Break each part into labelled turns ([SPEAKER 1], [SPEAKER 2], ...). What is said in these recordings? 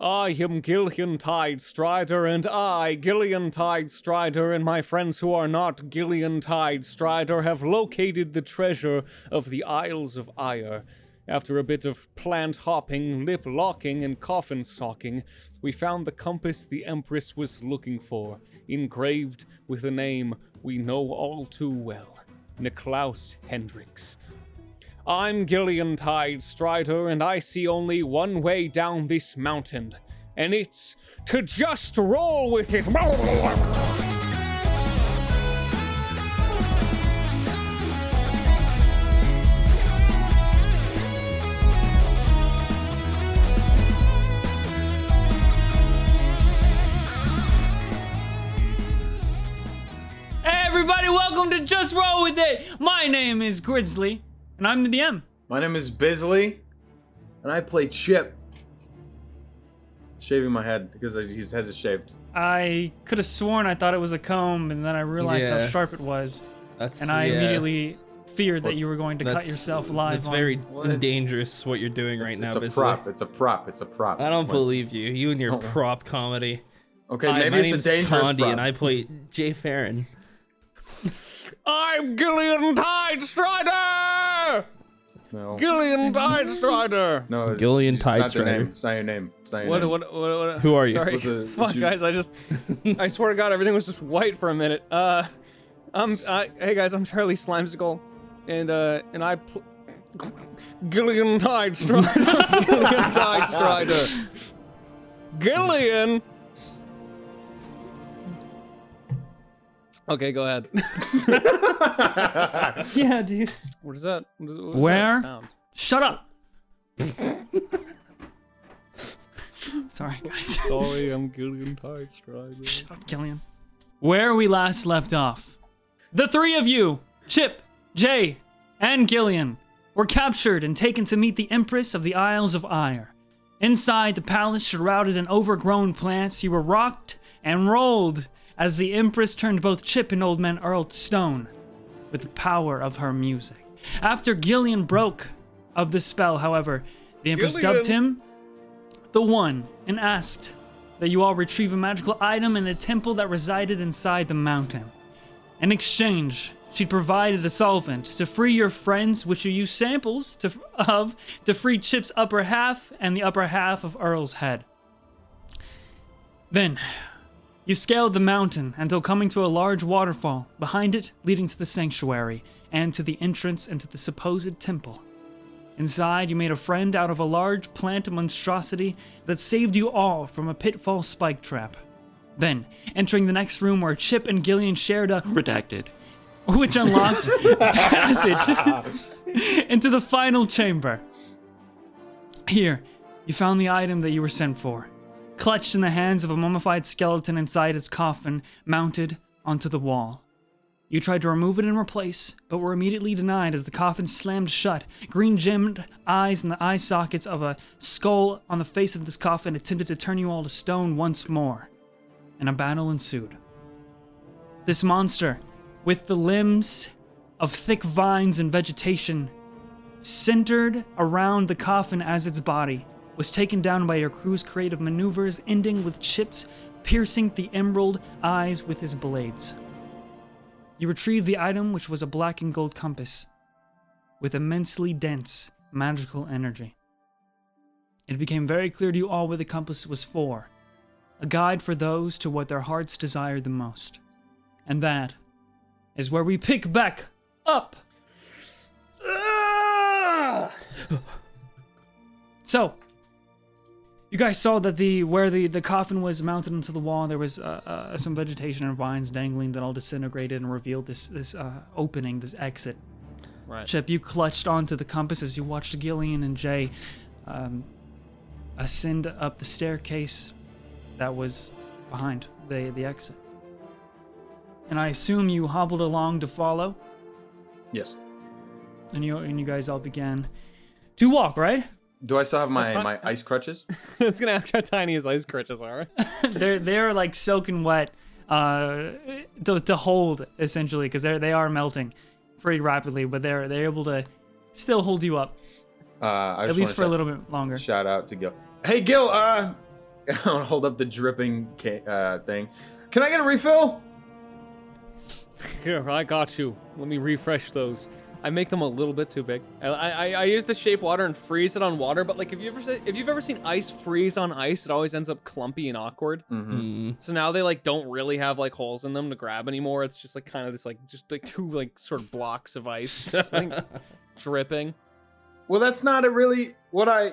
[SPEAKER 1] I am Gillion Tidestrider, and I, Gillion Tide Strider, and my friends who are not Gillion Tide Strider have located the treasure of the Isles of Ire. After a bit of plant hopping, lip locking, and coffin socking, we found the compass the Empress was looking for, engraved with a name we know all too well Niklaus Hendricks. I'm Gillion Tidestrider, and I see only one way down this mountain, and it's to just roll with it.
[SPEAKER 2] Everybody, welcome to Just Roll With It! My name is Grizzly, and I'm the DM.
[SPEAKER 3] My name is Bizly, and I play Chip. Shaving my head because his head is shaved.
[SPEAKER 2] I could have sworn I thought it was a comb, and then I realized how sharp it was,
[SPEAKER 4] That's
[SPEAKER 2] and I
[SPEAKER 4] yeah,
[SPEAKER 2] immediately feared that you were going to cut
[SPEAKER 4] that's-
[SPEAKER 2] yourself live.
[SPEAKER 4] That's
[SPEAKER 2] on-
[SPEAKER 4] very
[SPEAKER 3] What?
[SPEAKER 4] dangerous what you're doing right
[SPEAKER 3] it's,
[SPEAKER 4] now,
[SPEAKER 3] it's a
[SPEAKER 4] Bizly.
[SPEAKER 3] prop. It's a prop. It's a prop.
[SPEAKER 4] I don't
[SPEAKER 3] What?
[SPEAKER 4] believe you. You and your
[SPEAKER 3] Oh.
[SPEAKER 4] prop comedy.
[SPEAKER 3] Okay,
[SPEAKER 4] Hi,
[SPEAKER 3] maybe
[SPEAKER 4] my
[SPEAKER 3] it's
[SPEAKER 4] name's
[SPEAKER 3] a dangerous
[SPEAKER 4] Condi,
[SPEAKER 3] prop.
[SPEAKER 4] and I play Jay Ferin.
[SPEAKER 1] I'm Gillion Tidestrider!
[SPEAKER 3] no.
[SPEAKER 1] Gillion Tidestrider!
[SPEAKER 3] no, it's,
[SPEAKER 4] Gillion
[SPEAKER 3] it's not the
[SPEAKER 4] Tidestrider.
[SPEAKER 3] name. It's not your name. It's not your
[SPEAKER 1] What,
[SPEAKER 3] name.
[SPEAKER 1] what, what, what,
[SPEAKER 4] Who are you?
[SPEAKER 1] Sorry.
[SPEAKER 3] Was it-
[SPEAKER 1] Fuck,
[SPEAKER 3] you-
[SPEAKER 1] guys, I just. I swear to God, everything was just white for a minute. Uh. I'm. Uh, hey, guys, I'm Charlie Slimecicle, and, uh, and I. Pl- Gillion Tidestrider. Gillion Tidestrider. Gillion! Okay, go ahead.
[SPEAKER 4] Yeah, dude.
[SPEAKER 1] What is that? What is, what is
[SPEAKER 2] Where?
[SPEAKER 1] That sound?
[SPEAKER 2] Shut up! Sorry, guys.
[SPEAKER 1] Sorry, I'm Gillion Tidestrider.
[SPEAKER 2] Shut up, Gillion. Where we last left off, the three of you, Chip, Jay, and Gillion, were captured and taken to meet the Empress of the Isles of Ire. Inside the palace, shrouded in overgrown plants, you were rocked and rolled as the Empress turned both Chip and Old Man Earl to stone with the power of her music. After Gillion broke of the spell, however, the Empress dubbed him the One and asked that you all retrieve a magical item in a temple that resided inside the mountain. In exchange, she provided a solvent to free your friends, which you use samples to, of to free Chip's upper half and the upper half of Earl's head. Then, you scaled the mountain until coming to a large waterfall, behind it leading to the sanctuary and to the entrance into the supposed temple. Inside, you made a friend out of a large plant monstrosity that saved you all from a pitfall spike trap. Then, entering the next room where Chip and Gillion shared a redacted, which unlocked passage into the final chamber. Here, you found the item that you were sent for, clutched in the hands of a mummified skeleton inside its coffin, mounted onto the wall. You tried to remove it and replace, but were immediately denied as the coffin slammed shut. Green gemmed eyes in the eye sockets of a skull on the face of this coffin attempted to turn you all to stone once more, and a battle ensued. This monster, with the limbs of thick vines and vegetation, centered around the coffin as its body, was taken down by your crew's creative maneuvers, ending with Chip's piercing the emerald eyes with his blades. You retrieved the item, which was a black and gold compass with immensely dense magical energy. It became very clear to you all what the compass was for a guide for those to what their hearts desire the most. And that is where we pick back up. Ah! So, you guys saw that the where the, the coffin was mounted into the wall, there was uh, uh, some vegetation and vines dangling that all disintegrated and revealed this this uh, opening, this exit.
[SPEAKER 1] Right.
[SPEAKER 2] Chip, you clutched onto the compass as you watched Gillion and Jay um, ascend up the staircase that was behind the the exit. And I assume you hobbled along to follow,
[SPEAKER 3] Yes.
[SPEAKER 2] and you and you guys all began to walk, right?
[SPEAKER 3] Do I still have my, my ice crutches?
[SPEAKER 1] I was gonna ask how tiny his ice crutches are.
[SPEAKER 2] they're they're like soaking wet uh, to, to hold essentially because they they are melting pretty rapidly, but they're they're able to still hold you up
[SPEAKER 3] Uh, I
[SPEAKER 2] at least
[SPEAKER 3] wanna
[SPEAKER 2] for a little bit longer.
[SPEAKER 3] Shout out to Gil. Hey, Gil. Uh, I want hold up the dripping ca- uh, thing. Can I get a refill?
[SPEAKER 1] Here, I got you. Let me refresh those. I make them a little bit too big. I, I, I use the shape water and freeze it on water, but like if you ever se- if you've ever seen ice freeze on ice, it always ends up clumpy and awkward.
[SPEAKER 3] Mm-hmm.
[SPEAKER 4] Mm.
[SPEAKER 1] So now they like don't really have like holes in them to grab anymore. It's just like kind of this like just like two like sort of blocks of ice just like dripping.
[SPEAKER 3] Well, that's not a really what I.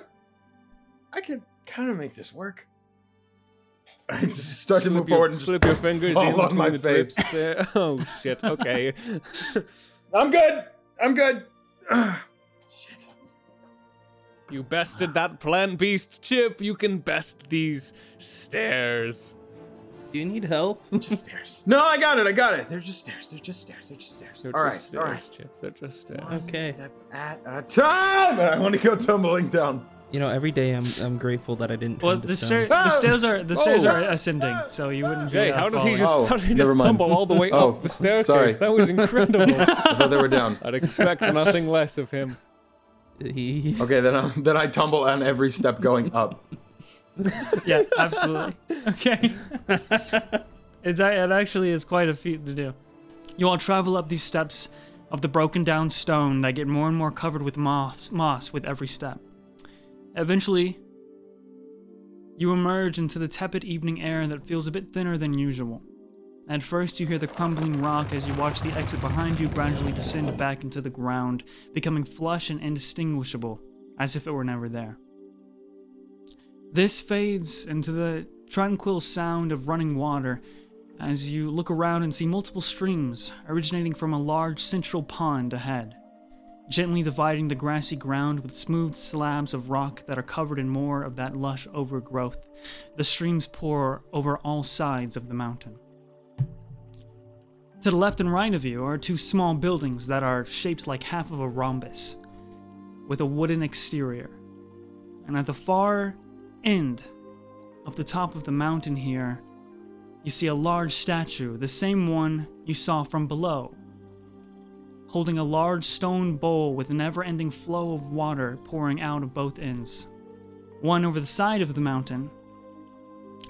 [SPEAKER 3] I could kind of make this work. I just start to
[SPEAKER 1] Slip
[SPEAKER 3] move
[SPEAKER 1] your-
[SPEAKER 3] forward and just
[SPEAKER 1] slip your fingers
[SPEAKER 3] fall
[SPEAKER 1] in
[SPEAKER 3] on my
[SPEAKER 1] the
[SPEAKER 3] face.
[SPEAKER 1] drips. Oh shit. Okay.
[SPEAKER 3] I'm good. I'm good. Shit.
[SPEAKER 1] you bested that plant beast chip. You can best these stairs.
[SPEAKER 4] Do you need help?
[SPEAKER 3] Just stairs. No, I got it. I got it. They're just stairs. They're just stairs. They're just stairs.
[SPEAKER 1] They're
[SPEAKER 3] all right.
[SPEAKER 1] just
[SPEAKER 3] All right.
[SPEAKER 1] stairs, Chip. They're just stairs.
[SPEAKER 3] One
[SPEAKER 4] Okay.
[SPEAKER 3] step at a time. And I want to go tumbling down.
[SPEAKER 4] You know, every day I'm I'm grateful that I didn't.
[SPEAKER 2] Well,
[SPEAKER 4] turn
[SPEAKER 2] the,
[SPEAKER 4] stone.
[SPEAKER 2] stair, the stairs are the stairs
[SPEAKER 3] Oh!
[SPEAKER 2] are ascending, so you wouldn't be
[SPEAKER 1] Jay,
[SPEAKER 2] uh,
[SPEAKER 1] how did he just
[SPEAKER 3] Oh,
[SPEAKER 1] how did he just tumble all the way
[SPEAKER 3] Oh,
[SPEAKER 1] up the staircase?
[SPEAKER 3] sorry.
[SPEAKER 1] That was incredible.
[SPEAKER 3] I thought they were down.
[SPEAKER 1] I'd expect nothing less of him.
[SPEAKER 4] He,
[SPEAKER 3] Okay, then I, then I tumble on every step going up.
[SPEAKER 2] Yeah, absolutely. Okay. it's a- it actually is quite a feat to do. You all travel up these steps of the broken down stone that get more and more covered with moss, moss with every step. Eventually, you emerge into the tepid evening air that feels a bit thinner than usual. At first, you hear the crumbling rock as you watch the exit behind you gradually descend back into the ground, becoming flush and indistinguishable, as if it were never there. This fades into the tranquil sound of running water as you look around and see multiple streams originating from a large central pond ahead, gently dividing the grassy ground with smooth slabs of rock that are covered in more of that lush overgrowth. The streams pour over all sides of the mountain. To the left and right of you are two small buildings that are shaped like half of a rhombus, with a wooden exterior. And at the far end of the top of the mountain here, you see a large statue, the same one you saw from below, holding a large stone bowl with a never ending flow of water pouring out of both ends. One over the side of the mountain,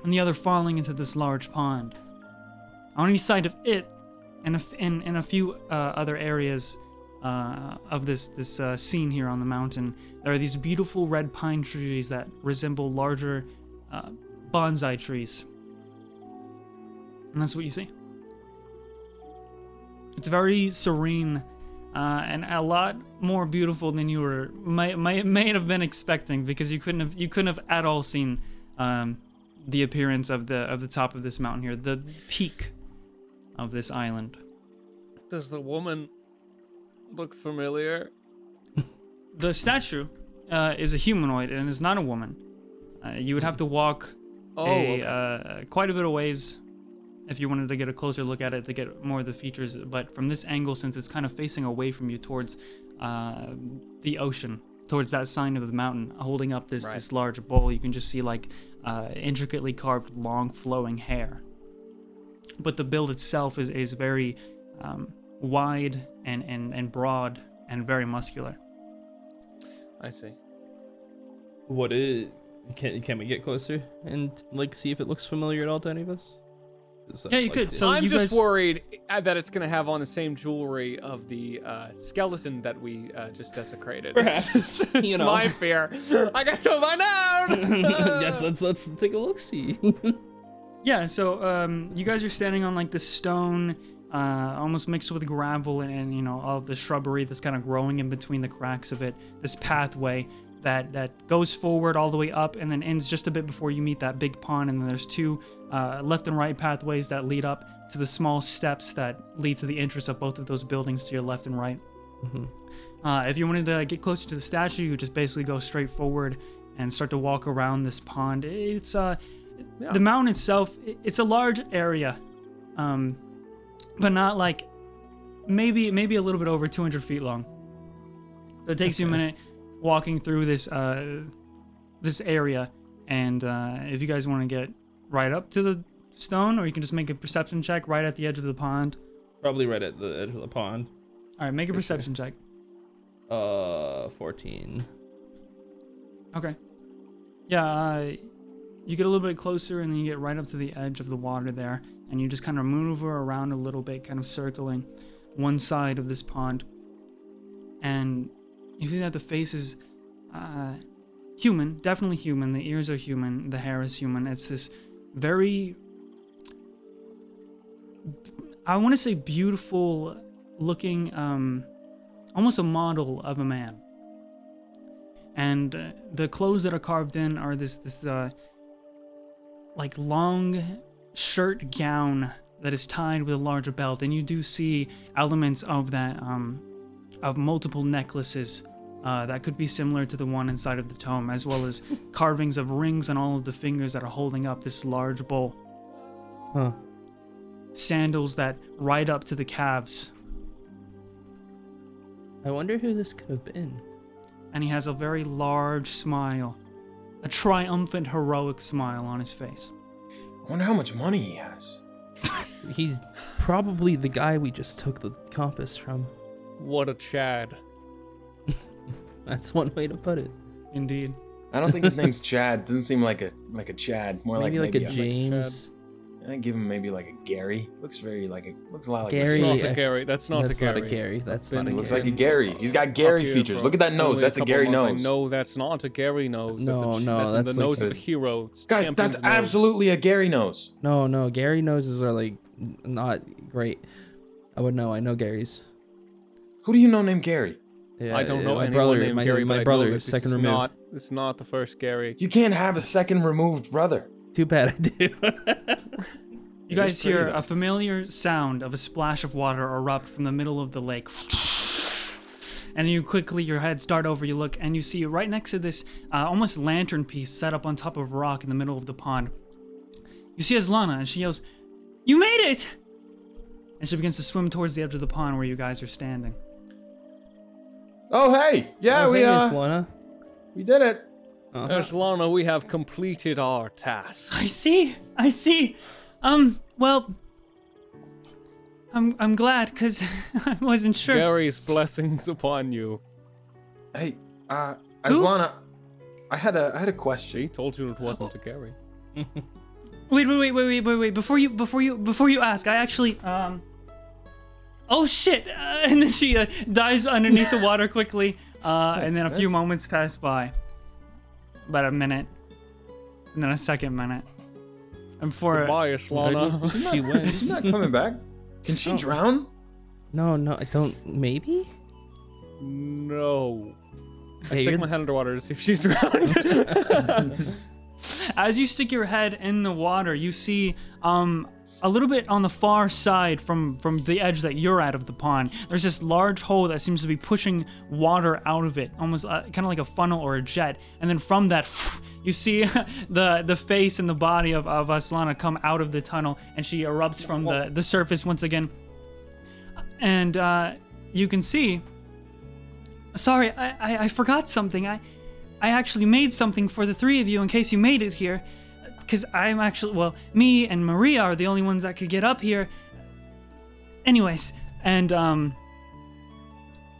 [SPEAKER 2] and the other falling into this large pond. On each side of it, and a, f- and, a few uh, other areas uh, of this this uh, scene here on the mountain, there are these beautiful red pine trees that resemble larger uh, bonsai trees. And that's what you see. It's very serene uh, and a lot more beautiful than you were may, may, may have been expecting because you couldn't have you couldn't have at all seen um, the appearance of the of the top of this mountain here, the peak of this island.
[SPEAKER 1] Does the woman look familiar?
[SPEAKER 2] The statue uh, is a humanoid and is not a woman. Uh, you would have to walk
[SPEAKER 1] Oh,
[SPEAKER 2] a,
[SPEAKER 1] okay.
[SPEAKER 2] uh, quite a bit of ways if you wanted to get a closer look at it to get more of the features. But from this angle, since it's kind of facing away from you towards uh, the ocean, towards that sign of the mountain, holding up this
[SPEAKER 1] Right.
[SPEAKER 2] this large bowl, you can just see like uh, intricately carved, long flowing hair. But the build itself is is very um, wide and, and and broad and very muscular.
[SPEAKER 1] I see.
[SPEAKER 4] what is? Can can we get closer and like see if it looks familiar at all to any of us? Is that,
[SPEAKER 2] Yeah, you
[SPEAKER 4] like,
[SPEAKER 2] could.
[SPEAKER 4] the-
[SPEAKER 2] So
[SPEAKER 1] I'm
[SPEAKER 2] you
[SPEAKER 1] just
[SPEAKER 2] guys-
[SPEAKER 1] worried uh, that it's gonna have on the same jewelry of the uh, skeleton that we uh, just desecrated.
[SPEAKER 4] Perhaps,
[SPEAKER 1] it's
[SPEAKER 4] you know.
[SPEAKER 1] my fear. I guess we'll find out.
[SPEAKER 4] yes, let's let's take a look. See.
[SPEAKER 2] Yeah, so um, you guys are standing on like this stone, uh, almost mixed with gravel and, and you know all the shrubbery that's kind of growing in between the cracks of it. This pathway that that goes forward all the way up and then ends just a bit before you meet that big pond. And then there's two uh, left and right pathways that lead up to the small steps that lead to the entrance of both of those buildings to your left and right. Uh, if you wanted to get closer to the statue, you just basically go straight forward and start to walk around this pond. It's uh,
[SPEAKER 1] Yeah.
[SPEAKER 2] the mountain itself. It's a large area, um, but not like maybe maybe a little bit over 200 feet long. So it takes you a minute walking through this uh, this area, and uh, if you guys want to get right up to the stone, or you can just make a perception check right at the edge of the pond.
[SPEAKER 4] Probably right at the edge of the pond.
[SPEAKER 2] All right, make a perception check.
[SPEAKER 4] Uh, fourteen.
[SPEAKER 2] Okay. Yeah, uh, you get a little bit closer and then you get right up to the edge of the water there and you just kind of maneuver around a little bit kind of circling one side of this pond and you see that the face is uh, human definitely human the ears are human the hair is human it's this very i want to say beautiful looking um almost a model of a man. And uh, the clothes that are carved in are this this uh like long shirt gown that is tied with a larger belt. And you do see elements of that um of multiple necklaces uh, that could be similar to the one inside of the tome as well as carvings of rings on all of the fingers that are holding up this large bowl
[SPEAKER 4] Huh.
[SPEAKER 2] sandals that ride up to the calves
[SPEAKER 4] I wonder who this could have been.
[SPEAKER 2] and he has a very large smile a triumphant heroic smile on his face
[SPEAKER 3] I wonder how much money he has.
[SPEAKER 4] He's probably the guy we just took the compass from.
[SPEAKER 1] What a Chad.
[SPEAKER 4] That's one way to put it.
[SPEAKER 2] indeed
[SPEAKER 3] I don't think his name's Chad. Doesn't seem like a like a Chad. More
[SPEAKER 4] maybe
[SPEAKER 3] like
[SPEAKER 4] like,
[SPEAKER 3] maybe
[SPEAKER 4] a
[SPEAKER 3] a,
[SPEAKER 4] James.
[SPEAKER 3] I give him maybe like a Gary. Looks very like a looks a lot like
[SPEAKER 4] Gary.
[SPEAKER 3] A,
[SPEAKER 1] Not a
[SPEAKER 4] I-
[SPEAKER 1] Gary. That's not
[SPEAKER 4] That's
[SPEAKER 1] a Gary.
[SPEAKER 4] That's not a Gary. That's not a
[SPEAKER 1] been-
[SPEAKER 3] looks
[SPEAKER 4] Gary.
[SPEAKER 3] like a Gary. He's got Gary
[SPEAKER 1] here
[SPEAKER 3] features.
[SPEAKER 1] for
[SPEAKER 3] Look at that nose.
[SPEAKER 1] only a
[SPEAKER 3] That's a Gary
[SPEAKER 1] months. I
[SPEAKER 3] nose.
[SPEAKER 1] know that's not a Gary nose.
[SPEAKER 4] No,
[SPEAKER 1] that's a,
[SPEAKER 4] no,
[SPEAKER 1] that's,
[SPEAKER 4] that's
[SPEAKER 1] the
[SPEAKER 4] like
[SPEAKER 1] nose
[SPEAKER 3] a-
[SPEAKER 1] of a hero. It's
[SPEAKER 3] Guys,
[SPEAKER 1] champion's
[SPEAKER 3] that's
[SPEAKER 1] nose.
[SPEAKER 3] absolutely a Gary nose.
[SPEAKER 4] No, no. Gary noses are like not great. I would know. I know Gary's.
[SPEAKER 3] Who do you know named Gary?
[SPEAKER 4] Yeah,
[SPEAKER 1] I don't know
[SPEAKER 4] my brother.
[SPEAKER 1] named
[SPEAKER 4] my
[SPEAKER 1] Gary, but
[SPEAKER 4] my
[SPEAKER 1] I know
[SPEAKER 4] brother,
[SPEAKER 1] this
[SPEAKER 4] second
[SPEAKER 1] is
[SPEAKER 4] removed.
[SPEAKER 1] Not, it's not the first Gary.
[SPEAKER 3] You can't have a second removed brother.
[SPEAKER 4] Too bad I do.
[SPEAKER 2] You guys hear
[SPEAKER 3] though.
[SPEAKER 2] a familiar sound of a splash of water erupt from the middle of the lake. And you quickly, your head start over, you look, and you see right next to this uh, almost lantern piece set up on top of a rock in the middle of the pond. You see Aslana, and she yells, You made it! And she begins to swim towards the edge of the pond where you guys are standing.
[SPEAKER 3] Oh hey, yeah,
[SPEAKER 4] oh,
[SPEAKER 3] we
[SPEAKER 4] hey,
[SPEAKER 3] uh,
[SPEAKER 4] it's Lana.
[SPEAKER 3] we did it.
[SPEAKER 4] Uh-huh.
[SPEAKER 1] Aslana, we have completed our task.
[SPEAKER 2] I see, I see. Um, well, I'm, I'm glad, because I wasn't sure.
[SPEAKER 1] Gary's blessings upon you.
[SPEAKER 3] Hey, uh,
[SPEAKER 2] Who?
[SPEAKER 3] Aslana, I had a I had a question.
[SPEAKER 1] She told you it wasn't a Gary.
[SPEAKER 2] Wait, wait, wait, wait, wait, wait, wait. Before you, before you, before you ask, I actually, um. Oh shit! Uh, and then she uh, dives underneath the water quickly, uh, and then a few
[SPEAKER 3] That's-
[SPEAKER 2] moments pass by. About a minute, and then a second minute, and before
[SPEAKER 1] Goodbye,
[SPEAKER 4] Where
[SPEAKER 1] Aslana.
[SPEAKER 4] did she went?
[SPEAKER 3] She's not coming back. Can she drown?
[SPEAKER 4] No, no, I don't. Maybe.
[SPEAKER 1] no. I
[SPEAKER 4] Hey,
[SPEAKER 1] stick
[SPEAKER 4] you're-
[SPEAKER 1] my head underwater to see if she's drowned.
[SPEAKER 2] as you stick your head in the water, you see um a little bit on the far side from from the edge that you're at of the pond. There's this large hole that seems to be pushing water out of it, almost uh, kind of like a funnel or a jet. And then from that, you see the the face and the body of of Aslana come out of the tunnel, and she erupts from the the surface once again. And uh, you can see. Sorry, I, I I forgot something. I I actually made something for the three of you in case you made it here. Because I'm actually, well, me and Maria are the only ones that could get up here. Anyways, and, um,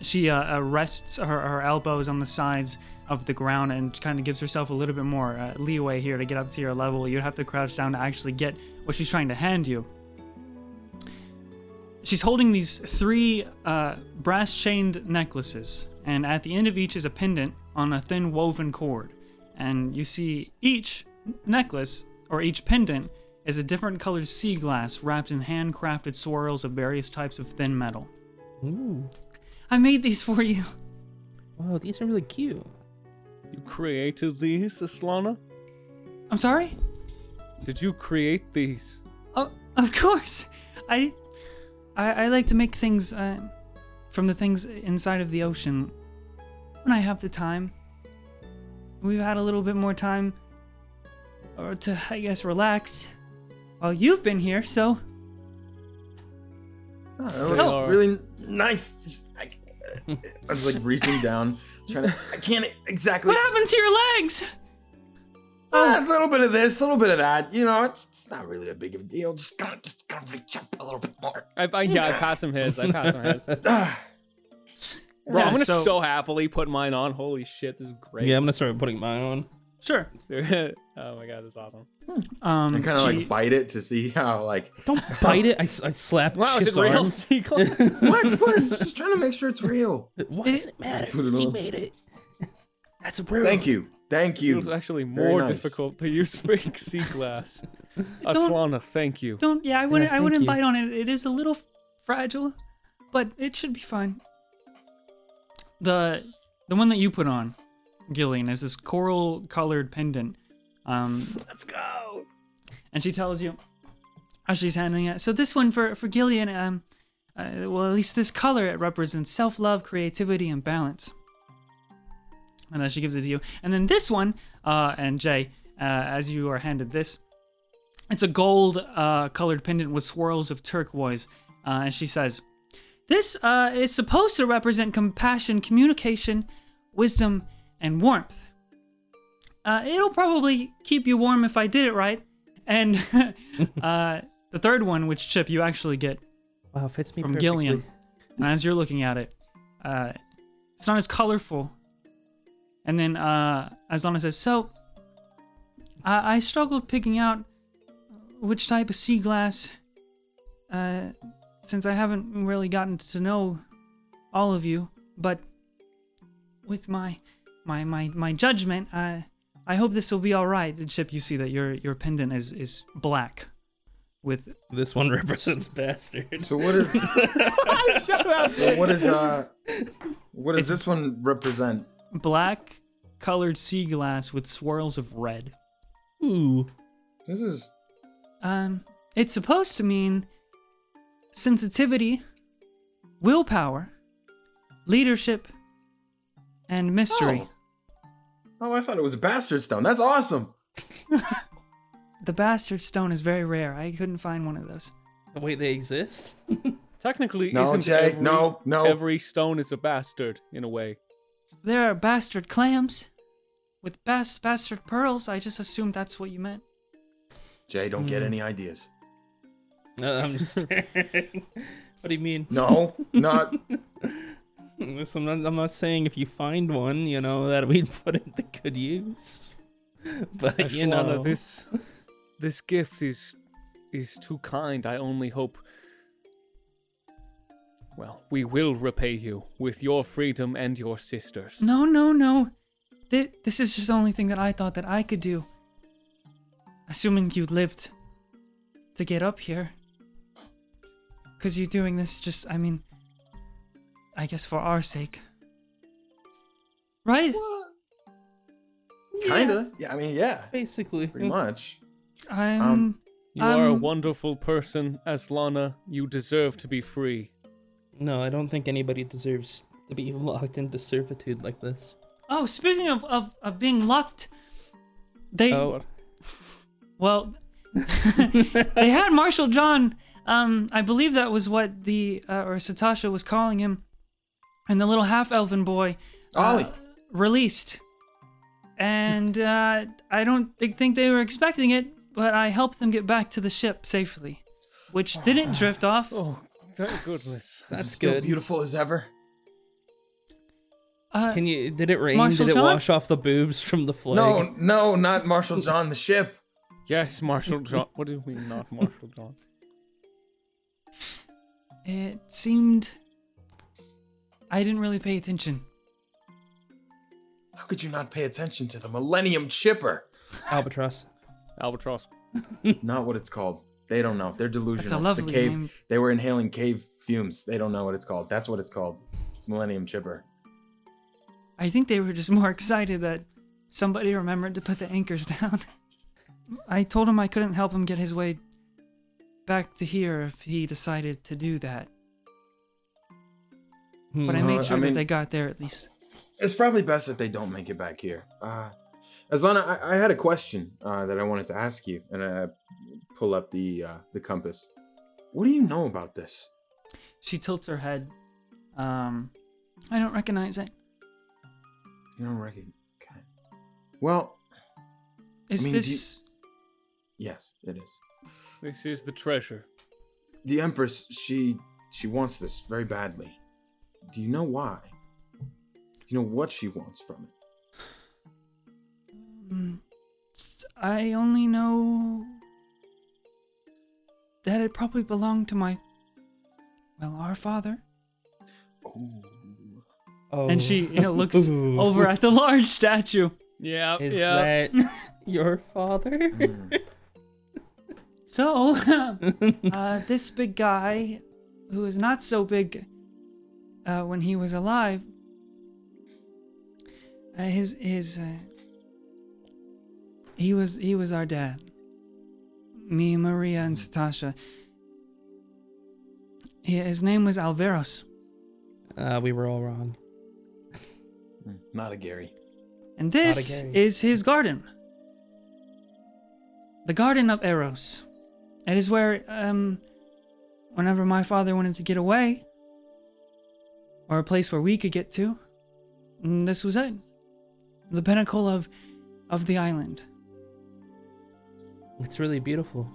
[SPEAKER 2] she uh, rests her, her elbows on the sides of the ground and kind of gives herself a little bit more uh, leeway here to get up to your level. You'd have to crouch down to actually get what she's trying to hand you. She's holding these three uh, brass chained necklaces, and at the end of each is a pendant on a thin woven cord. And you see each necklace, or each pendant, is a different colored sea glass wrapped in handcrafted swirls of various types of thin metal.
[SPEAKER 4] Ooh.
[SPEAKER 2] I made these for you.
[SPEAKER 4] Wow, these are really cute.
[SPEAKER 1] you created these, Aslana?
[SPEAKER 2] I'm sorry?
[SPEAKER 1] Did you create these?
[SPEAKER 2] Oh, of course. I, I, I like to make things uh, from the things inside of the ocean when I have the time. We've had a little bit more time, or to I guess relax, while you've been here. So
[SPEAKER 3] Oh, that looks
[SPEAKER 1] Oh.
[SPEAKER 3] really nice. Just, I, I was like reaching down, trying to. I can't exactly.
[SPEAKER 2] what happened to your legs?
[SPEAKER 3] Ah, a little bit of this, a little bit of that. You know, it's, it's not really that big of a deal. Just gonna, just gonna reach up a little bit more.
[SPEAKER 1] I, I, yeah, I pass him his. I pass him his.
[SPEAKER 3] Ah,
[SPEAKER 1] Bro,
[SPEAKER 2] Yeah,
[SPEAKER 1] I'm gonna
[SPEAKER 2] so-
[SPEAKER 1] so... happily put mine on. Holy shit, this is great.
[SPEAKER 4] Yeah, I'm gonna start putting mine on.
[SPEAKER 2] Sure.
[SPEAKER 1] oh my god, that's awesome.
[SPEAKER 2] Um,
[SPEAKER 3] And kind of like bite it to see how like
[SPEAKER 4] Don't bite it. I, I slapped
[SPEAKER 1] Wow, is
[SPEAKER 4] Chip's
[SPEAKER 1] it real,
[SPEAKER 4] arm.
[SPEAKER 1] Seagull?
[SPEAKER 3] what? What? Just trying to make sure it's real.
[SPEAKER 4] Why does it matter? She made it. That's a real.
[SPEAKER 3] Thank you. Thank you.
[SPEAKER 1] It was actually more
[SPEAKER 3] nice.
[SPEAKER 1] difficult to use fake sea glass. Aslana, thank you.
[SPEAKER 2] Don't. Yeah, I wouldn't. I wouldn't
[SPEAKER 4] you.
[SPEAKER 2] bite on it. It is a little fragile, but it should be fine. The the one that you put on, Gillion, is this coral colored pendant. Um,
[SPEAKER 1] Let's go.
[SPEAKER 2] and she tells you as she's handing it. So this one for for Gillion, um, uh, well, at least this color it represents self love, creativity, and balance. And as she gives it to you, and then this one, uh, and Jay, uh, as you are handed this, it's a gold uh, colored pendant with swirls of turquoise, uh, and she says, "This uh, is supposed to represent compassion, communication, wisdom, and warmth." Uh, it'll probably keep you warm if I did it right. And uh, the third one, which chip you actually get
[SPEAKER 4] Wow, fits me
[SPEAKER 2] from
[SPEAKER 4] perfectly.
[SPEAKER 2] Gillion, as you're looking at it, uh, it's not as colorful. And then uh, Aslana says, "So, I, I struggled picking out which type of sea glass, uh, since I haven't really gotten to know all of you. But with my my my my judgment, uh, I hope this will be all right." And Chip, you see that your your pendant is is black, with
[SPEAKER 4] This one represents bastard.
[SPEAKER 3] So what is? Shut up. so what is uh? What does this one represent?
[SPEAKER 2] black colored sea glass with swirls of red.
[SPEAKER 4] Ooh.
[SPEAKER 3] This is
[SPEAKER 2] Um, it's supposed to mean sensitivity, willpower, leadership, and mystery.
[SPEAKER 3] Oh. Oh, I thought it was a bastard stone. That's awesome.
[SPEAKER 2] The bastard stone is very rare. I couldn't find one of those.
[SPEAKER 4] Wait, they exist?
[SPEAKER 1] Technically,
[SPEAKER 3] No,
[SPEAKER 1] isn't
[SPEAKER 3] Jay,
[SPEAKER 1] every,
[SPEAKER 3] no, no.
[SPEAKER 1] every stone is a bastard in a way.
[SPEAKER 2] There are bastard clams with bas- bastard pearls. I just assumed that's what you meant.
[SPEAKER 3] Jay, don't
[SPEAKER 1] Hmm.
[SPEAKER 3] get any ideas.
[SPEAKER 4] No, I'm just staring. what do you mean?
[SPEAKER 3] No, not.
[SPEAKER 4] Listen, I'm not, I'm not saying if you find one, you know, that we'd put it to good use. But, you know.
[SPEAKER 1] this this gift is is too kind. I only hope. Well, we will repay you with your freedom and your sisters.
[SPEAKER 2] No, no, no. Th- this is just the only thing that I thought that I could do. Assuming you lived to get up here. Because you're doing this just, I mean, I guess for our sake. Right?
[SPEAKER 3] Kinda. Yeah, I mean, yeah,
[SPEAKER 4] Basically.
[SPEAKER 3] pretty much.
[SPEAKER 2] I'm.
[SPEAKER 3] Um,
[SPEAKER 1] You are a wonderful person, Aslana. You deserve to be free.
[SPEAKER 4] No, I don't think anybody deserves to be locked into servitude like this.
[SPEAKER 2] oh, speaking of, of, of being locked, they.
[SPEAKER 4] Oh,
[SPEAKER 2] Well, they had Marshall John. Um, I believe that was what the uh, or Satasha was calling him, and the little half elven boy uh, released. And uh, I don't think, think they were expecting it, but I helped them get back to the ship safely, which didn't drift off.
[SPEAKER 1] Oh, thank goodness.
[SPEAKER 3] Is
[SPEAKER 4] That's
[SPEAKER 3] still
[SPEAKER 4] good.
[SPEAKER 3] beautiful as ever.
[SPEAKER 2] Uh,
[SPEAKER 4] Can you? Did it rain?
[SPEAKER 2] Marshall
[SPEAKER 4] did it
[SPEAKER 2] John?
[SPEAKER 4] wash off the boobs from the flag?
[SPEAKER 3] No, no, not Marshall John, the ship.
[SPEAKER 1] Yes, Marshall John. What do you mean, not Marshall John?
[SPEAKER 2] it seemed I didn't really pay attention.
[SPEAKER 3] How could you not pay attention to the Millennium Chipper?
[SPEAKER 4] Albatross.
[SPEAKER 1] Albatross.
[SPEAKER 3] not what it's called. They don't know. They're delusional.
[SPEAKER 2] lovely
[SPEAKER 3] the cave.
[SPEAKER 2] name.
[SPEAKER 3] They were inhaling cave fumes. They don't know what it's called. That's what it's called. It's Millennium Chipper.
[SPEAKER 2] I think they were just more excited that somebody remembered to put the anchors down. I told him I couldn't help him get his way back to here if he decided to do that. But I
[SPEAKER 3] Hmm.
[SPEAKER 2] made
[SPEAKER 3] Uh,
[SPEAKER 2] sure
[SPEAKER 3] I mean-
[SPEAKER 2] that they got there at least.
[SPEAKER 3] It's probably best that they don't make it back here. Uh, Aslana, I, I had a question uh, that I wanted to ask you, and I pull up the uh, the compass. What do you know about this?
[SPEAKER 2] She tilts her head. Um, I don't recognize it.
[SPEAKER 3] You don't reckon? Okay. Well,
[SPEAKER 2] Is
[SPEAKER 3] mean, do
[SPEAKER 2] this?
[SPEAKER 3] yes, it is.
[SPEAKER 1] This is the treasure.
[SPEAKER 3] The Empress, she she wants this very badly. Do you know why? Do you know what she wants from it?
[SPEAKER 2] Mm, I only know that it probably belonged to my, well, our father.
[SPEAKER 4] Oh.
[SPEAKER 2] And she you know, looks
[SPEAKER 4] Ooh.
[SPEAKER 2] over at the large statue.
[SPEAKER 1] Yeah,
[SPEAKER 4] Is
[SPEAKER 1] yeah.
[SPEAKER 4] that your father?
[SPEAKER 2] So, uh, this big guy, who is not so big uh, when he was alive, uh, his his uh, he was he was our dad. Me, Maria, and Satasha. He, his name was Alveros,
[SPEAKER 4] Uh, we were all wrong.
[SPEAKER 3] Not a Gary.
[SPEAKER 2] and this
[SPEAKER 4] Gary.
[SPEAKER 2] is his garden. The Garden of Eros. It is where, um, whenever my father wanted to get away, or a place where we could get to, mm, this was it. The pinnacle of, of the island.
[SPEAKER 4] It's really beautiful.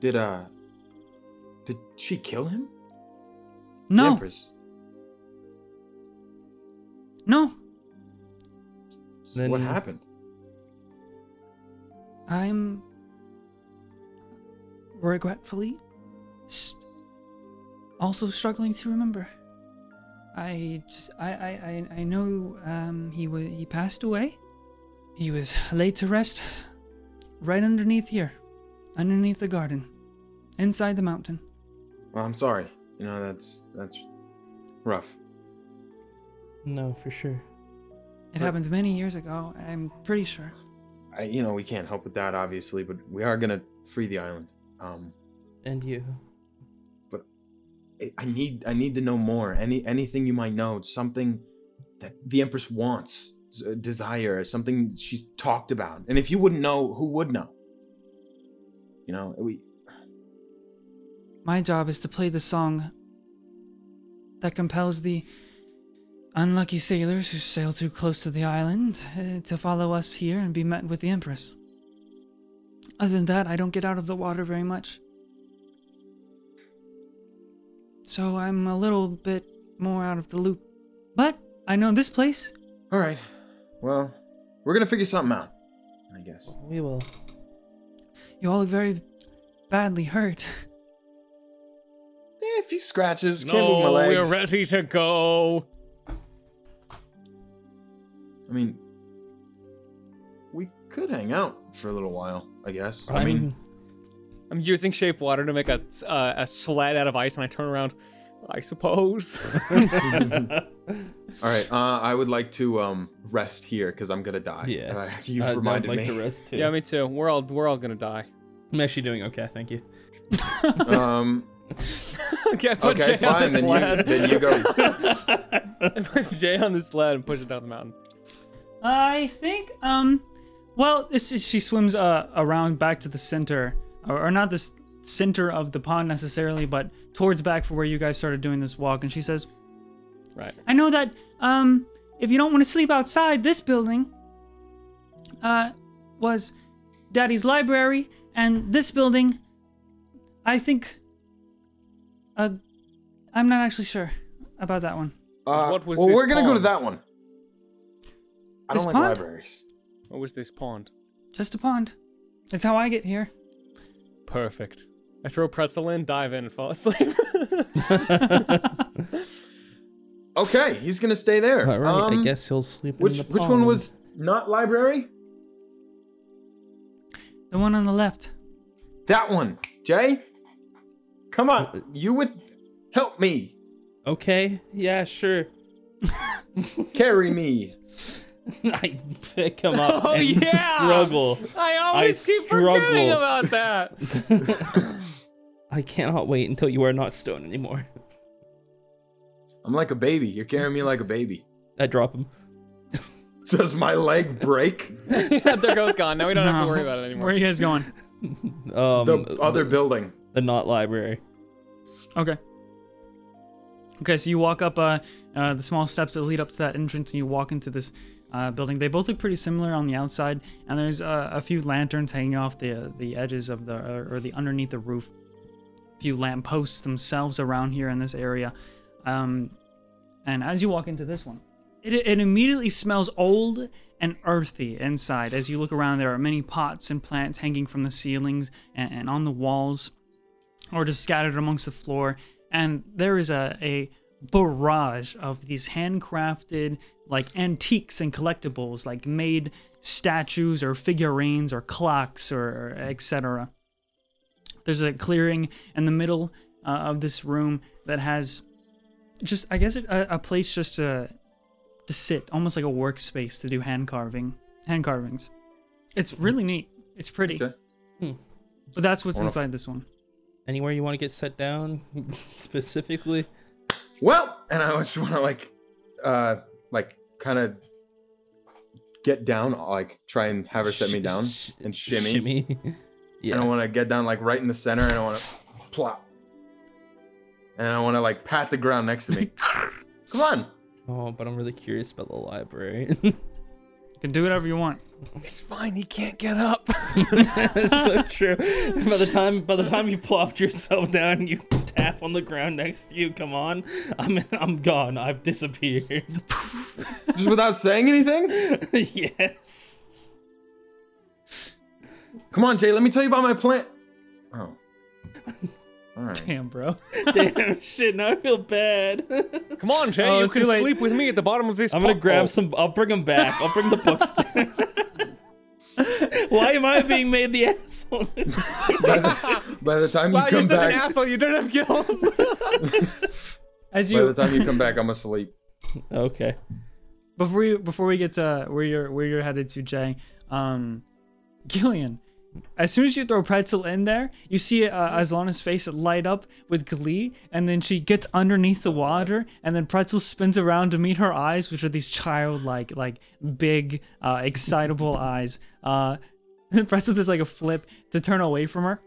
[SPEAKER 3] Did uh did she kill him? The
[SPEAKER 2] No,
[SPEAKER 3] Empress.
[SPEAKER 2] no,
[SPEAKER 3] So what
[SPEAKER 4] Then-
[SPEAKER 3] happened?
[SPEAKER 2] I'm regretfully st- also struggling to remember. I just, I, I, I, I know um, he wa he passed away. He was laid to rest right underneath here, underneath the garden, inside the mountain.
[SPEAKER 3] Well, I'm sorry. You know, that's that's rough.
[SPEAKER 4] No, for sure.
[SPEAKER 2] It
[SPEAKER 3] But-
[SPEAKER 2] happened many years ago. I'm pretty sure.
[SPEAKER 3] I you know, we can't help with that obviously, but we are going to free the island. Um
[SPEAKER 4] And you.
[SPEAKER 3] I- need I need to know more. Any anything you might know, something that the Empress wants, a desire, something she's talked about. And if you wouldn't know, who would know? You know, we
[SPEAKER 2] My job is to play the song that compels the unlucky sailors who sail too close to the island uh, to follow us here and be met with the Empress. Other than that, I don't get out of the water very much. So I'm a little bit more out of the loop. But I know this place.
[SPEAKER 3] All right. Well, we're going to figure something out. I guess.
[SPEAKER 4] We will.
[SPEAKER 2] You all look very badly hurt.
[SPEAKER 3] Eh, a few scratches. Can't move my
[SPEAKER 1] No,
[SPEAKER 3] legs.
[SPEAKER 1] we're ready to go.
[SPEAKER 3] I mean, we could hang out for a little while, I guess. I
[SPEAKER 4] I'm-
[SPEAKER 3] mean,
[SPEAKER 1] I'm using shape water to make a uh, a sled out of ice, and I turn around. I suppose.
[SPEAKER 3] all right. Uh, I would like to um rest here because I'm gonna die.
[SPEAKER 4] Yeah.
[SPEAKER 3] Uh, you've
[SPEAKER 4] I'd- I'd
[SPEAKER 3] reminded
[SPEAKER 4] like
[SPEAKER 3] me.
[SPEAKER 4] to rest too.
[SPEAKER 1] yeah, me too. We're all we're all gonna die.
[SPEAKER 4] I'm actually doing okay, thank you.
[SPEAKER 3] um.
[SPEAKER 1] okay, put
[SPEAKER 3] Okay,
[SPEAKER 1] Jay on
[SPEAKER 3] fine.
[SPEAKER 1] the
[SPEAKER 3] Then you then you go.
[SPEAKER 1] put Jay on the sled and push it down the mountain.
[SPEAKER 2] I think, um, well, this is, she swims uh, around back to the center, or, or not the center of the pond necessarily, but towards back for where you guys started doing this walk. And she says,
[SPEAKER 1] Right.
[SPEAKER 2] I know that, um, if you don't want to sleep outside, this building, uh, was Daddy's library, and this building, I think, uh, I'm not actually sure about that one.
[SPEAKER 3] Uh,
[SPEAKER 1] What was
[SPEAKER 3] well,
[SPEAKER 1] this
[SPEAKER 3] we're gonna go to that one. I
[SPEAKER 2] This
[SPEAKER 3] don't like
[SPEAKER 2] pond?
[SPEAKER 3] libraries.
[SPEAKER 1] What was this pond?
[SPEAKER 2] Just a pond. That's how I get here.
[SPEAKER 1] Perfect. I throw pretzel in, dive in, and fall asleep.
[SPEAKER 3] Okay, he's gonna stay there.
[SPEAKER 4] All right,
[SPEAKER 3] Um,
[SPEAKER 4] I guess he'll sleep
[SPEAKER 3] Which
[SPEAKER 4] in the
[SPEAKER 3] which one was not library?
[SPEAKER 2] The one on the left.
[SPEAKER 3] That one. Jay, come on. You with help me.
[SPEAKER 4] Okay, yeah, sure.
[SPEAKER 3] Carry me.
[SPEAKER 4] I pick him up
[SPEAKER 1] Oh,
[SPEAKER 4] and
[SPEAKER 1] yeah!
[SPEAKER 4] struggle.
[SPEAKER 1] I always
[SPEAKER 4] I
[SPEAKER 1] keep forgetting about that.
[SPEAKER 4] I cannot wait until you are not stone anymore.
[SPEAKER 3] I'm like a baby. You're carrying me like a baby.
[SPEAKER 4] I drop him.
[SPEAKER 3] Does my leg break?
[SPEAKER 1] They're both gone. Now we don't have to worry about it anymore.
[SPEAKER 2] Where are you guys going?
[SPEAKER 4] Um,
[SPEAKER 3] The other
[SPEAKER 4] the,
[SPEAKER 3] building.
[SPEAKER 4] the not library.
[SPEAKER 2] Okay. Okay, so you walk up uh, uh, the small steps that lead up to that entrance, and you walk into this uh, building. They both look pretty similar on the outside, and there's uh, a few lanterns hanging off the the edges of the or the underneath the roof. A few lampposts themselves around here in this area, um, and as you walk into this one, it, it immediately smells old and earthy inside. As you look around, there are many pots and plants hanging from the ceilings and, and on the walls, or just scattered amongst the floor. And there is a, a barrage of these handcrafted, like antiques and collectibles, like made statues or figurines or clocks or etc. There's a clearing in the middle uh, of this room that has just, I guess, a, a place just to to sit, almost like a workspace to do hand carving, hand carvings. It's really neat. It's pretty.
[SPEAKER 3] Okay.
[SPEAKER 2] But that's what's inside this one.
[SPEAKER 4] Anywhere you want to get set down specifically?
[SPEAKER 3] Well, and I just want to like, uh, like kind of get down, like try and have her set me down
[SPEAKER 4] Sh-
[SPEAKER 3] and shimmy.
[SPEAKER 4] Shimmy. yeah.
[SPEAKER 3] And I want to get down like right in the center, and I want to plop. And I want to like pat the ground next to me. Come on.
[SPEAKER 4] Oh, but I'm really curious about the library.
[SPEAKER 2] You can do whatever you want.
[SPEAKER 1] It's fine. He can't get up.
[SPEAKER 4] That's so true. By the time by the time you plopped yourself down, you tap on the ground next to you. Come on, I'm I'm gone. I've disappeared.
[SPEAKER 3] Just without saying anything?
[SPEAKER 4] yes.
[SPEAKER 3] Come on, Jay, let me tell you about my plan. Oh. All right.
[SPEAKER 2] Damn, bro.
[SPEAKER 4] Damn shit. Now I feel bad.
[SPEAKER 1] Come on, Jay.
[SPEAKER 2] Oh,
[SPEAKER 1] you can
[SPEAKER 2] late.
[SPEAKER 1] sleep with me at the bottom of this.
[SPEAKER 4] I'm gonna
[SPEAKER 1] pot-
[SPEAKER 4] grab
[SPEAKER 1] Oh,
[SPEAKER 4] some. I'll bring them back. I'll bring the books. Why am I being made the asshole? this time?
[SPEAKER 3] By the time you
[SPEAKER 1] Wow, you're
[SPEAKER 3] come
[SPEAKER 1] such an
[SPEAKER 3] back,
[SPEAKER 1] asshole. You don't have gills.
[SPEAKER 2] As
[SPEAKER 3] by the time you come back, I'm asleep.
[SPEAKER 4] okay.
[SPEAKER 2] before you before we get to where you're where you're headed to, Jay, um, Gillion. As soon as you throw pretzel in there, you see uh, Aslana's face light up with glee, and then she gets underneath the water, and then pretzel spins around to meet her eyes, which are these childlike, like big, uh, excitable eyes. Uh, and pretzel does like a flip to turn away from her,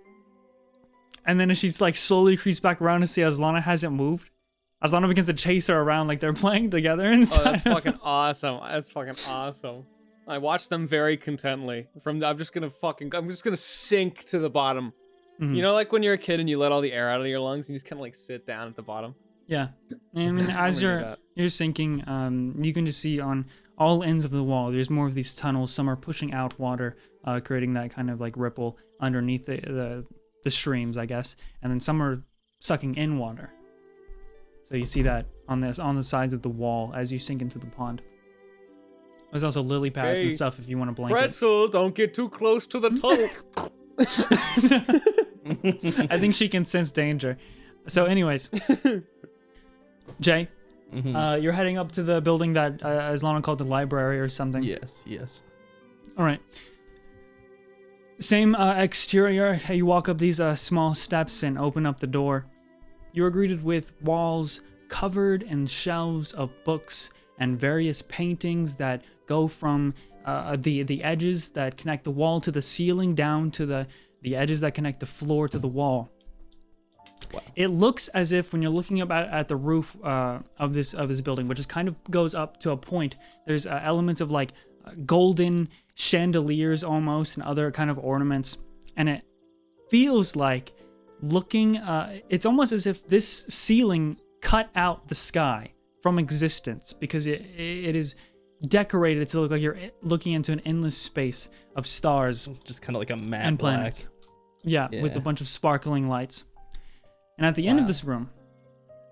[SPEAKER 2] and then as she's like slowly creeps back around to see Aslana hasn't moved, Aslana begins to chase her around like they're playing together
[SPEAKER 1] Oh, that's fucking awesome. That's fucking awesome. I watch them very contently. From the, I'm just gonna fucking I'm just gonna sink to the bottom.
[SPEAKER 2] Mhm.
[SPEAKER 1] You know, like when you're a kid and you let all the air out of your lungs and you just kind of like sit down at the bottom.
[SPEAKER 2] Yeah, I mean, as you're you're sinking, um, you can just see on all ends of the wall. There's more of these tunnels. Some are pushing out water, uh, creating that kind of like ripple underneath the, the the streams, I guess, and then some are sucking in water. So you see that on this on the sides of the wall as you sink into the pond. There's also lily pads
[SPEAKER 1] Hey,
[SPEAKER 2] and stuff if you want to blanket.
[SPEAKER 1] Pretzel, don't get too close to the tunnel.
[SPEAKER 2] I think she can sense danger. So, anyways, Jay,
[SPEAKER 4] Mhm.
[SPEAKER 2] uh, you're heading up to the building that uh, Aslana called the library or something.
[SPEAKER 4] yes. Yes.
[SPEAKER 2] All right. Same uh, exterior. You walk up these uh, small steps and open up the door. You are greeted with walls covered in shelves of books and various paintings that go from uh, the the edges that connect the wall to the ceiling down to the the edges that connect the floor to the wall. It looks as if when you're looking up at, at the roof uh, of this of this building, which is kind of goes up to a point, there's uh, elements of like uh, golden chandeliers almost and other kind of ornaments, and it feels like looking. Uh, it's almost as if this ceiling cut out the sky from existence because it it is decorated to look like you're looking into an endless space of stars
[SPEAKER 4] Just kind of like a matte
[SPEAKER 2] and planets. Yeah, with a bunch of sparkling lights. And at the end of this room,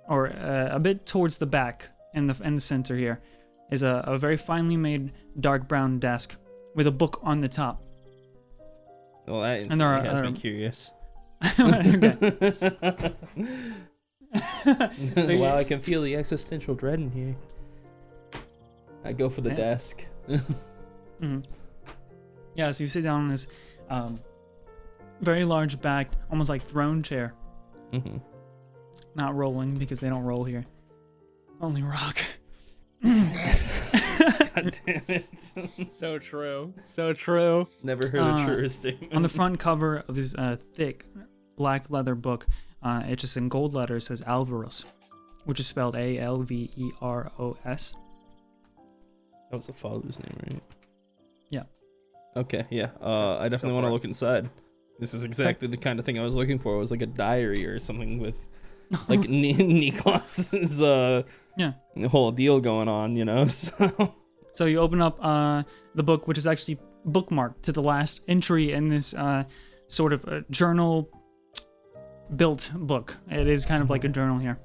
[SPEAKER 2] or uh, a bit towards the back in the the center here, is a, a very finely made dark brown desk with a book on the top.
[SPEAKER 4] Well, that
[SPEAKER 2] And there are-
[SPEAKER 4] has me curious.
[SPEAKER 2] okay.
[SPEAKER 4] wow, I can feel the existential dread in here. I go for the
[SPEAKER 2] Yeah.
[SPEAKER 4] desk.
[SPEAKER 2] hmm Yeah, so you sit down on this um, very large backed, almost like throne chair.
[SPEAKER 4] hmm
[SPEAKER 2] Not rolling because they don't roll here. Only rock.
[SPEAKER 4] God damn it!
[SPEAKER 1] so true. So true.
[SPEAKER 4] Never heard
[SPEAKER 2] Uh,
[SPEAKER 4] a truer statement.
[SPEAKER 2] on the front cover of this uh, thick black leather book, uh, it just in gold letters says Alveros, which is spelled A L V E R O S.
[SPEAKER 4] That was the father's name, right?
[SPEAKER 2] Yeah.
[SPEAKER 4] Okay, yeah. Uh, I definitely want to look inside. This is exactly the kind of thing I was looking for. It was like a diary or something with like Ni- Niklas's uh
[SPEAKER 2] Yeah.
[SPEAKER 4] whole deal going on, you know. So
[SPEAKER 2] So you open up uh, the book, which is actually bookmarked to the last entry in this uh, sort of uh journal built book. It is kind of like a journal here.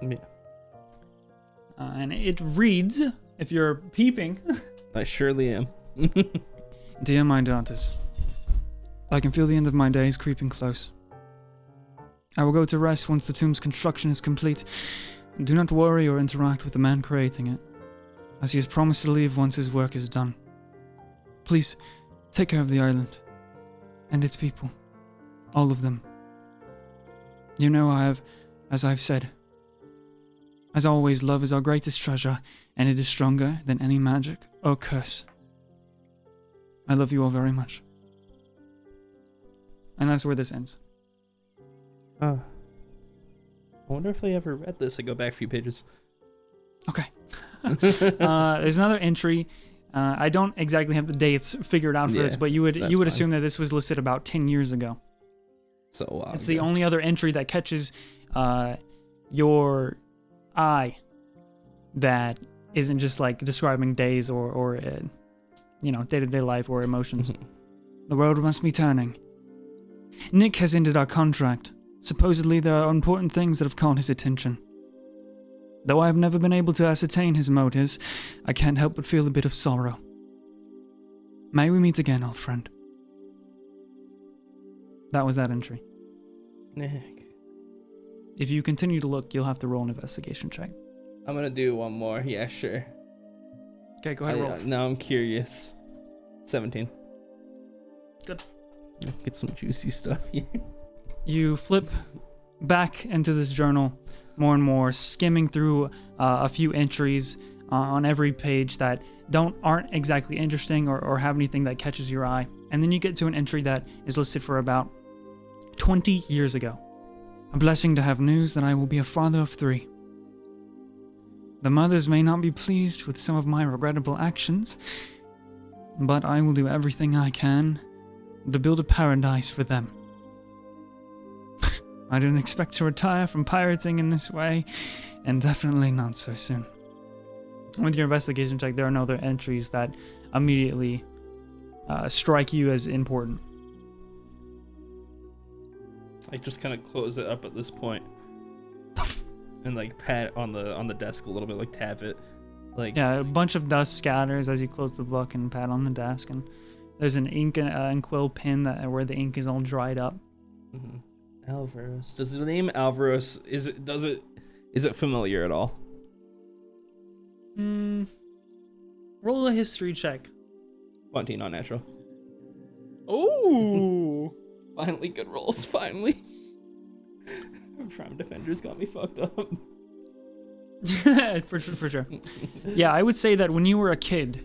[SPEAKER 4] yeah,
[SPEAKER 2] Uh, and it reads, if you're peeping,
[SPEAKER 4] I surely am.
[SPEAKER 2] Dear my daughters, I can feel the end of my days creeping close. I will go to rest once the tomb's construction is complete. Do not worry or interact with the man creating it, as he has promised to leave once his work is done. Please, take care of the island and its people. All of them. You know I have, as I've said, as always, love is our greatest treasure, and it is stronger than any magic or curse. I love you all very much. And that's where this ends.
[SPEAKER 4] Oh. I wonder if they ever read this. I go back a few pages.
[SPEAKER 2] Okay. uh, there's another entry. Uh, I don't exactly have the dates figured out for this, but you would you would
[SPEAKER 4] fine.
[SPEAKER 2] assume that this was listed about ten years ago.
[SPEAKER 4] So wow.
[SPEAKER 2] it's the only other entry that catches uh, your eye that isn't just like describing days or or uh, you know day to day life or emotions.
[SPEAKER 4] Mhm.
[SPEAKER 2] The world must be turning. Nick has ended our contract. Supposedly, there are important things that have caught his attention. Though I have never been able to ascertain his motives, I can't help but feel a bit of sorrow. May we meet again, old friend. That was that entry.
[SPEAKER 4] Nick.
[SPEAKER 2] If you continue to look, you'll have to roll an investigation check.
[SPEAKER 4] I'm gonna do one more. Yeah, sure.
[SPEAKER 2] Okay, go ahead,
[SPEAKER 4] I,
[SPEAKER 2] roll.
[SPEAKER 4] uh, now I'm curious. Seventeen.
[SPEAKER 2] Good.
[SPEAKER 4] Get some juicy stuff here.
[SPEAKER 2] You flip back into this journal more and more, skimming through uh, a few entries uh, on every page that don't aren't exactly interesting or, or have anything that catches your eye. And then you get to an entry that is listed for about 20 years ago. A blessing to have news that I will be a father of three. The mothers may not be pleased with some of my regrettable actions, but I will do everything I can to build a paradise for them. I didn't expect to retire from pirating in this way, and definitely not so soon. With your investigation check, there are no other entries that immediately uh, strike you as important.
[SPEAKER 4] I just kind of close it up at this point, and like pat on the on the desk a little bit, like tap it, like
[SPEAKER 2] Yeah, a bunch of dust scatters as you close the book and pat on the desk, and there's an ink and, uh, and quill pen that where the ink is all dried up.
[SPEAKER 4] Mhm. Alveros. Does the name Alveros is it does it is it familiar at all?
[SPEAKER 2] Hmm. Roll a history check.
[SPEAKER 4] Twenty, not natural.
[SPEAKER 1] Ooh.
[SPEAKER 4] Finally, good rolls. Finally. Prime defenders got me fucked up.
[SPEAKER 2] for sure, for sure. Yeah, I would say that when you were a kid,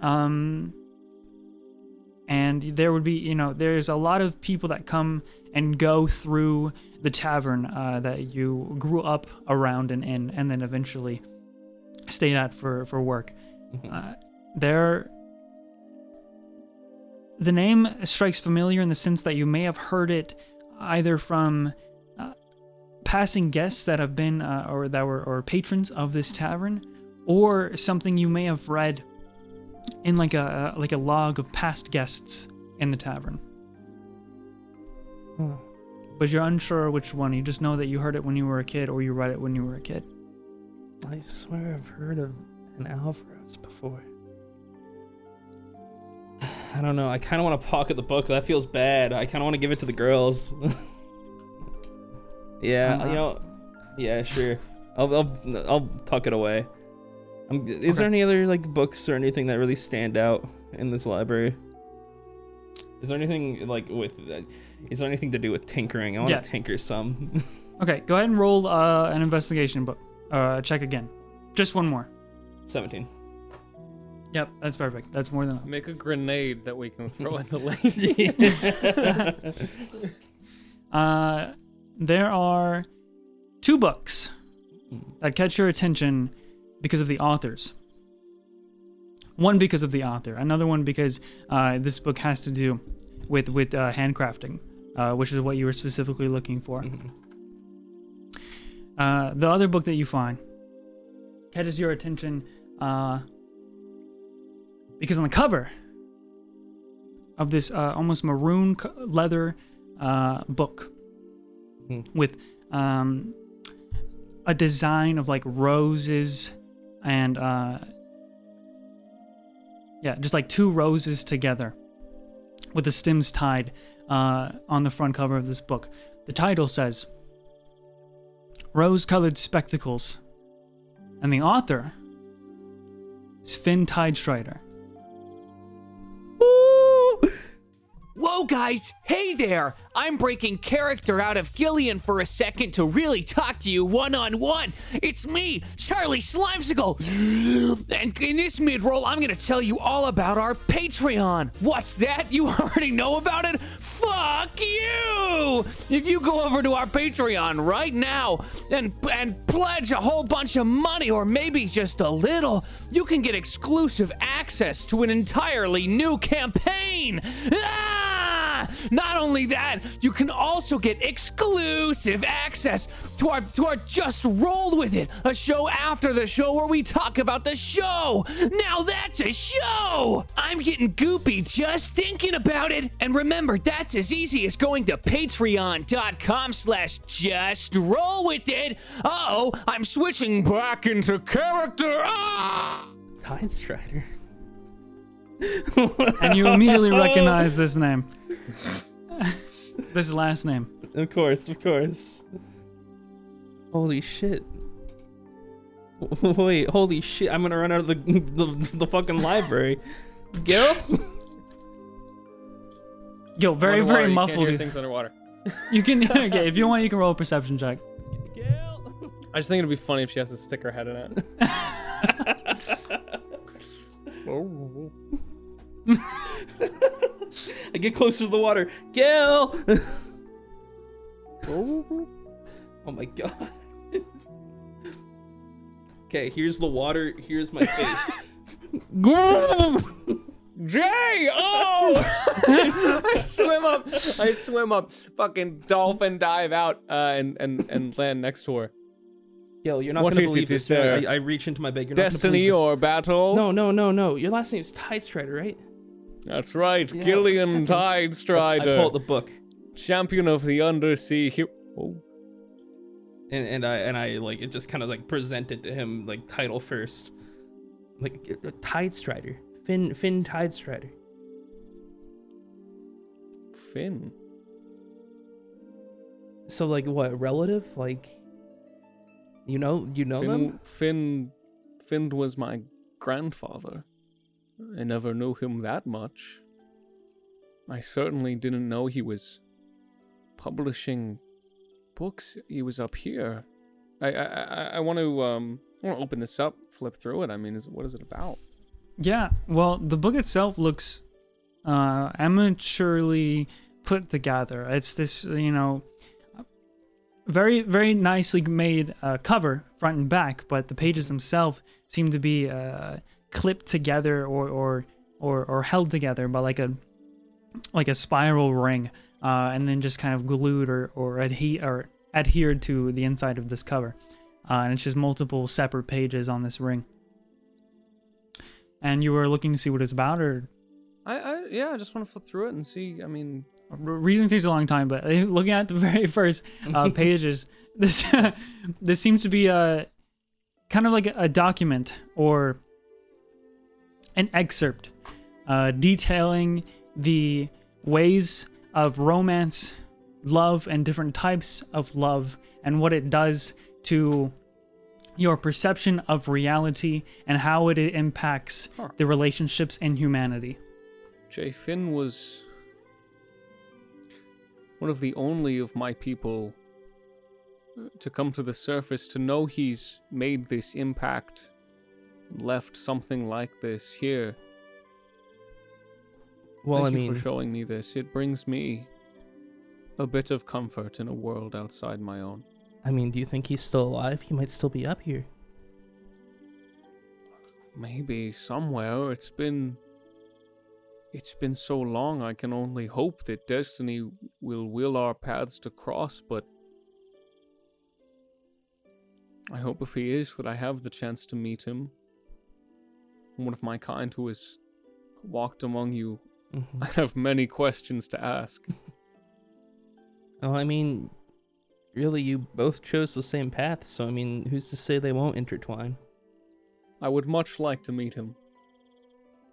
[SPEAKER 2] um, and there would be, you know, there's a lot of people that come and go through the tavern uh, that you grew up around and in, and then eventually stayed at for for work. Uh, there, the name strikes familiar in the sense that you may have heard it either from uh, passing guests that have been uh, or that were or patrons of this tavern, or something you may have read in like a like a log of past guests in the tavern. But you're unsure which one. You just know that you heard it when you were a kid, or you read it when you were a kid.
[SPEAKER 4] I swear I've heard of an Alveros before. I don't know. I kind of want to pocket the book. That feels bad. I kind of want to give it to the girls. yeah,
[SPEAKER 2] Uh,
[SPEAKER 4] you know. Yeah, sure. I'll I'll I'll tuck it away. Um, is there any other like books or anything that really stand out in this library? Is there anything like with? Uh, is there anything to do with tinkering? I want to
[SPEAKER 2] Yeah.
[SPEAKER 4] tinker some.
[SPEAKER 2] Okay, go ahead and roll uh, an investigation book. Uh, check again. Just one more.
[SPEAKER 4] Seventeen.
[SPEAKER 2] Yep, that's perfect. That's more than enough.
[SPEAKER 1] Make a grenade that we can throw in the lady.
[SPEAKER 2] Uh, there are two books that catch your attention because of the authors. One because of the author, another one because uh, this book has to do with with uh, handcrafting, uh, which is what you were specifically looking for. Uh, the other book that you find catches your attention uh, because on the cover of this uh, almost maroon leather uh, book
[SPEAKER 4] Hmm.
[SPEAKER 2] with um, a design of like roses and uh, yeah, just like two roses together with the stems tied uh, on the front cover of this book. The title says Rose Colored Spectacles, and the author is Finn Tidestrider.
[SPEAKER 5] Whoa, guys! Hey there! I'm breaking character out of Gillion for a second to really talk to you one on one. It's me, Charlie Slimecicle! And in this mid roll, I'm gonna tell you all about our Patreon. What's that? You already know about it? Fuck you! If you go over to our Patreon right now and and pledge a whole bunch of money or maybe just a little, you can get exclusive access to an entirely new campaign. Ah! Not only that, you can also get exclusive access to our to our Just Rolled with It, a show after the show where we talk about the show. Now that's a show! I'm getting goopy just thinking about it. And remember, that's as easy as going to patreon.com slash just roll with it. Uh-oh, I'm switching back into character. Ah!
[SPEAKER 4] Tide Strider.
[SPEAKER 2] And you immediately oh. recognize this name. this last name.
[SPEAKER 4] Of course, of course. Holy shit. Wait, holy shit. I'm gonna run out of the the, the fucking library. Gil?
[SPEAKER 2] Yo, very,
[SPEAKER 1] Underwater,
[SPEAKER 2] very
[SPEAKER 1] you can't
[SPEAKER 2] muffled.
[SPEAKER 1] hear things underwater.
[SPEAKER 2] You can okay if you want, you can roll a perception check.
[SPEAKER 4] Gil?
[SPEAKER 1] I just think it'd be funny if she has to stick her head in it. Oh.
[SPEAKER 4] I get closer to the water. Gil! oh my god. Okay, here's the water. Here's my face.
[SPEAKER 1] Jay! Oh! I swim up. I swim up. Fucking dolphin dive out uh, and and and land next to her.
[SPEAKER 4] Gil, you're not
[SPEAKER 1] What
[SPEAKER 4] gonna believe this. I, I reach into my bag. You're
[SPEAKER 1] Destiny or battle?
[SPEAKER 4] No, no, no, no. Your last name is Tide Strider, right?
[SPEAKER 1] That's right.
[SPEAKER 4] Yeah,
[SPEAKER 1] Gillion
[SPEAKER 4] second.
[SPEAKER 1] Tide
[SPEAKER 4] I
[SPEAKER 1] Strider,
[SPEAKER 4] pull out the book.
[SPEAKER 1] champion of the undersea. He- oh.
[SPEAKER 4] and, and I and I like it just kind of like presented to him like title first, like uh, Tide Strider, Finn Finn Tide Strider.
[SPEAKER 1] Finn.
[SPEAKER 4] So like what relative like, you know you know them?
[SPEAKER 1] Finn, Finn, Finn was my grandfather. I never knew him that much. I certainly didn't know he was publishing books. He was up here. I I I, want to um I want to open this up, flip through it. I mean, is what is it about?
[SPEAKER 2] Yeah, well, the book itself looks uh, amateurly put together. It's this, you know, very, very nicely made uh, cover, front and back, but the pages themselves seem to be uh, clipped together or, or, or, or held together by like a, like a spiral ring, uh, and then just kind of glued or, or, adhe- or adhered to the inside of this cover. Uh, and it's just multiple separate pages on this ring and you were looking to see what it's about or
[SPEAKER 1] I, I yeah, I just want to flip through it and see. I mean,
[SPEAKER 2] reading takes a long time but looking at the very first uh, pages this this seems to be a kind of like a document or an excerpt uh, detailing the ways of romance love and different types of love and what it does to your perception of reality and how it impacts
[SPEAKER 1] Huh.
[SPEAKER 2] the relationships in humanity
[SPEAKER 1] Jay Finn was one of the only of my people uh, to come to the surface to know he's made this impact, left something like this here.
[SPEAKER 4] Well,
[SPEAKER 1] Thank
[SPEAKER 4] I
[SPEAKER 1] you
[SPEAKER 4] mean,
[SPEAKER 1] for showing me this. It brings me a bit of comfort in a world outside my own.
[SPEAKER 4] I mean, do you think he's still alive? He might still be up here.
[SPEAKER 1] Maybe somewhere it's been it's been so long I can only hope that destiny will will our paths to cross, but I hope if he is that I have the chance to meet him. One of my kind who has walked among you.
[SPEAKER 4] Mhm.
[SPEAKER 1] I have many questions to ask.
[SPEAKER 4] Well, I mean, really, you both chose the same path, so I mean, who's to say they won't intertwine?
[SPEAKER 1] I would much like to meet him.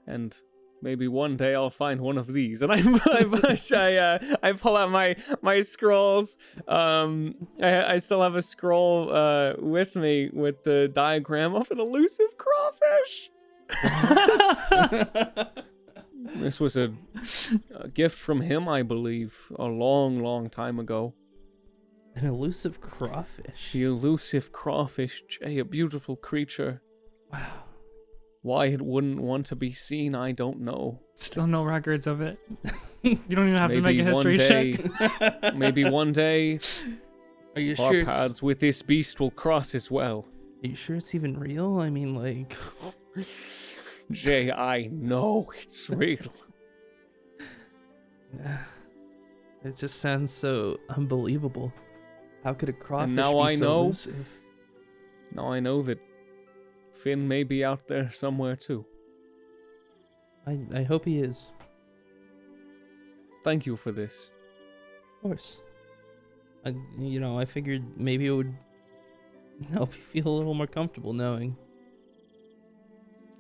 [SPEAKER 1] And maybe one day I'll find one of these. And I, I, I, uh, I pull out my my scrolls. Um, I, I still have a scroll uh, with me with the diagram of an elusive crawfish. This was a, a gift from him, I believe, a long, long time ago.
[SPEAKER 4] An elusive crawfish.
[SPEAKER 1] The elusive crawfish, Jay, a beautiful creature.
[SPEAKER 4] Wow.
[SPEAKER 1] Why it wouldn't want to be seen, I don't know.
[SPEAKER 2] Still no records of it. you don't even have to make a history
[SPEAKER 1] one day,
[SPEAKER 2] check.
[SPEAKER 1] maybe one day,
[SPEAKER 4] Are you
[SPEAKER 1] our
[SPEAKER 4] sure?
[SPEAKER 1] Paths with this beast will cross as well.
[SPEAKER 4] are you sure it's even real? I mean, like,
[SPEAKER 1] Jay, I know it's real.
[SPEAKER 4] it just sounds so unbelievable. How could a crawfish
[SPEAKER 1] now
[SPEAKER 4] be
[SPEAKER 1] I
[SPEAKER 4] so
[SPEAKER 1] know.
[SPEAKER 4] elusive?
[SPEAKER 1] Now I know that Finn may be out there somewhere too.
[SPEAKER 4] I I hope he is.
[SPEAKER 1] Thank you for this.
[SPEAKER 4] Of course. I you know I figured maybe it would help you feel a little more comfortable knowing.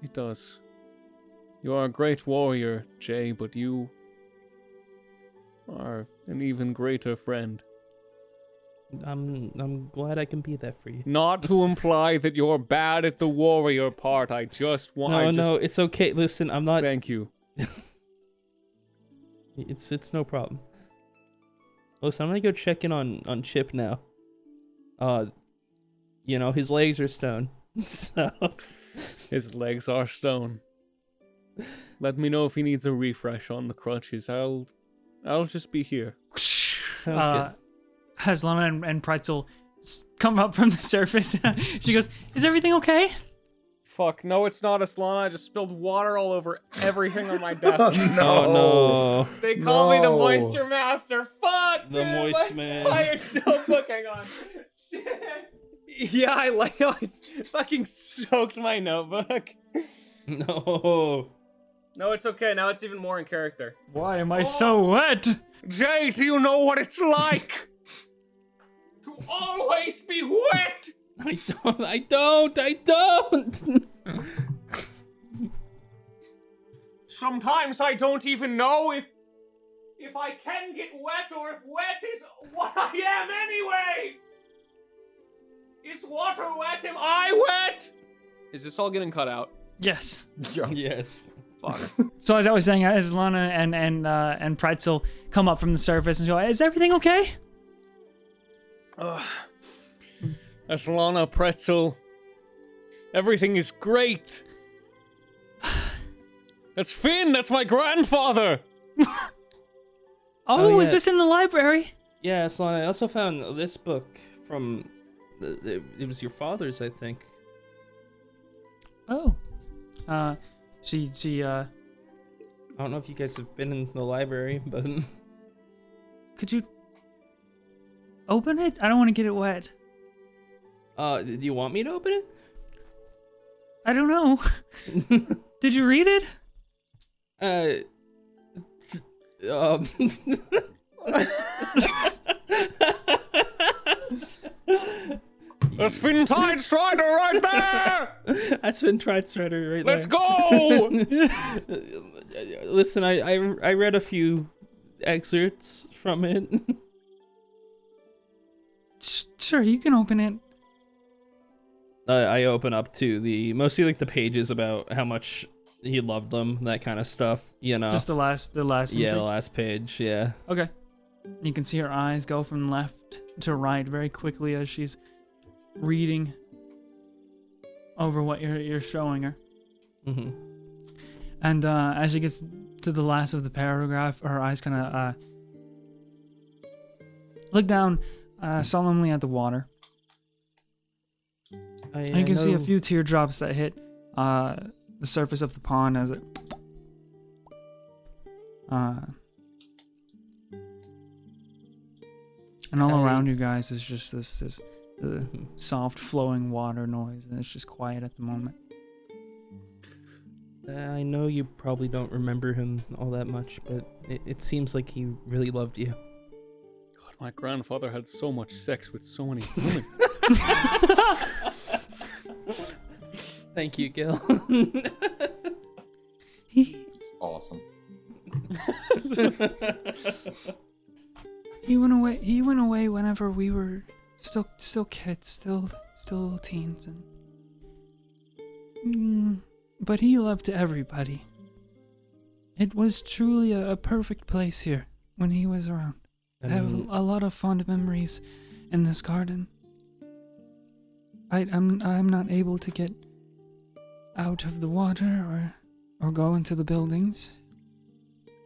[SPEAKER 1] It does. You are a great warrior, Jay, but you are an even greater friend.
[SPEAKER 4] I'm I'm glad I can be that for you.
[SPEAKER 1] Not to imply that you're bad at the warrior part. I just want.
[SPEAKER 4] No,
[SPEAKER 1] I just,
[SPEAKER 4] no, it's okay. Listen, I'm not.
[SPEAKER 1] Thank you.
[SPEAKER 4] It's it's no problem. Listen, I'm gonna go check in on on Chip now. Uh, you know his legs are stone, so
[SPEAKER 1] His legs are stone. Let me know if he needs a refresh on the crutches. I'll, I'll just be here.
[SPEAKER 4] sounds
[SPEAKER 2] uh, Aslana and, and Pretzel come up from the surface, she goes, "Is everything okay?"
[SPEAKER 1] Fuck, no, it's not Aslana. I just spilled water all over everything on my desk.
[SPEAKER 4] no, Oh no!
[SPEAKER 1] They call me the moisture master. Fuck,
[SPEAKER 4] The
[SPEAKER 1] dude,
[SPEAKER 4] moist
[SPEAKER 1] my
[SPEAKER 4] man.
[SPEAKER 1] entire notebook. Hang on. Shit. Yeah, I like. I fucking soaked my notebook.
[SPEAKER 4] No.
[SPEAKER 1] No, it's okay. Now it's even more in character.
[SPEAKER 2] Why am I oh. so wet?
[SPEAKER 1] Jay, do you know what it's like to always be wet?
[SPEAKER 4] I don't. I don't. I don't.
[SPEAKER 1] Sometimes I don't even know if if I can get wet or if wet is what I am anyway. Is water wet? Am I wet? Is this all getting cut out?
[SPEAKER 2] Yes.
[SPEAKER 4] yes.
[SPEAKER 1] Fuck.
[SPEAKER 2] So as I was saying, Aslana and and uh, and Pretzel come up from the surface and go, "Is everything okay?"
[SPEAKER 1] That's Lana Pretzel. Everything is great. That's Finn. That's my grandfather.
[SPEAKER 2] Oh,
[SPEAKER 4] Oh,
[SPEAKER 2] is
[SPEAKER 4] yeah.
[SPEAKER 2] this in the library?
[SPEAKER 4] Yeah, Solana. I also found this book from. The- It, it was your father's, I think.
[SPEAKER 2] Oh. Uh, she she uh,
[SPEAKER 4] I don't know if you guys have been in the library, but
[SPEAKER 2] could you open it? I don't want to get it wet.
[SPEAKER 4] uh, do you want me to open it?
[SPEAKER 2] I don't know. Did you read it?
[SPEAKER 4] Uh, um,
[SPEAKER 1] That's Finn Tide Strider right there.
[SPEAKER 4] that's been tried strider right there.
[SPEAKER 1] Let's go.
[SPEAKER 4] Listen, I, I I read a few excerpts from it.
[SPEAKER 2] Sure, you can open it.
[SPEAKER 4] uh, I open up to the mostly like the pages about how much he loved them, that kind of stuff. You know,
[SPEAKER 2] Just the last the last.
[SPEAKER 4] yeah,
[SPEAKER 2] entry?
[SPEAKER 4] the last page. Yeah.
[SPEAKER 2] Okay. You can see her eyes go from left to right very quickly as she's reading over what you're you're showing her.
[SPEAKER 4] hmm
[SPEAKER 2] And uh, as she gets to the last of the paragraph, her eyes kind of uh, look down uh, solemnly at the water.
[SPEAKER 4] I,
[SPEAKER 2] And you can see a few teardrops that hit uh, the surface of the pond as it. Uh, and all
[SPEAKER 4] I-
[SPEAKER 2] around you guys is just this this the soft flowing water noise, and it's just quiet at the moment.
[SPEAKER 4] Uh, I know you probably don't remember him all that much, but it, it seems like he really loved you.
[SPEAKER 1] God, my grandfather had so much sex with so many women.
[SPEAKER 4] Thank you, Gil.
[SPEAKER 3] It's awesome.
[SPEAKER 2] he went away. He went away whenever we were still still kids, still still teens, and mm, but he loved everybody. It was truly a, a perfect place here when he was around. I have
[SPEAKER 4] Um,
[SPEAKER 2] a lot of fond memories in this garden. I, I'm I'm not able to get out of the water or or go into the buildings,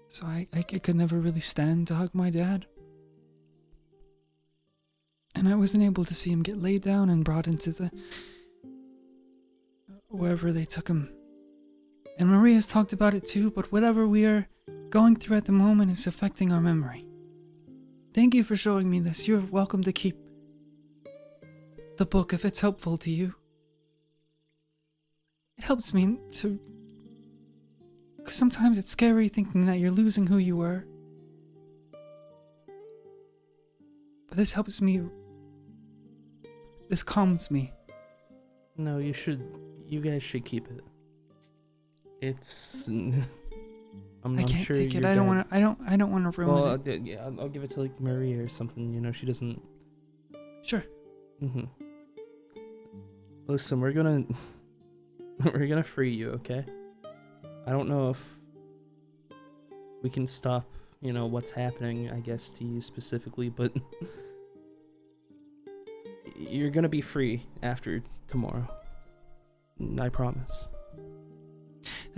[SPEAKER 2] so I, I could never really stand to hug my dad. And I wasn't able to see him get laid down and brought into the wherever they took him. And Maria's talked about it too, but whatever we are going through at the moment is affecting our memory. Thank you for showing me this. You're welcome to keep the book if it's helpful to you. It helps me to. Because sometimes it's scary thinking that you're losing who you were. But this helps me. This calms me.
[SPEAKER 4] no, you should. You guys should keep it. It's. I'm
[SPEAKER 2] I
[SPEAKER 4] not
[SPEAKER 2] can't
[SPEAKER 4] sure
[SPEAKER 2] take it. I don't want to. I don't. I don't want to ruin
[SPEAKER 4] Well,
[SPEAKER 2] it.
[SPEAKER 4] d- yeah, I'll, I'll give it to like Maria or something. You know, she doesn't.
[SPEAKER 2] Sure.
[SPEAKER 4] Mm hmm Listen, we're gonna we're gonna free you, okay? I don't know if we can stop, you know, what's happening, I guess, to you specifically, but you're gonna be free after tomorrow. I promise.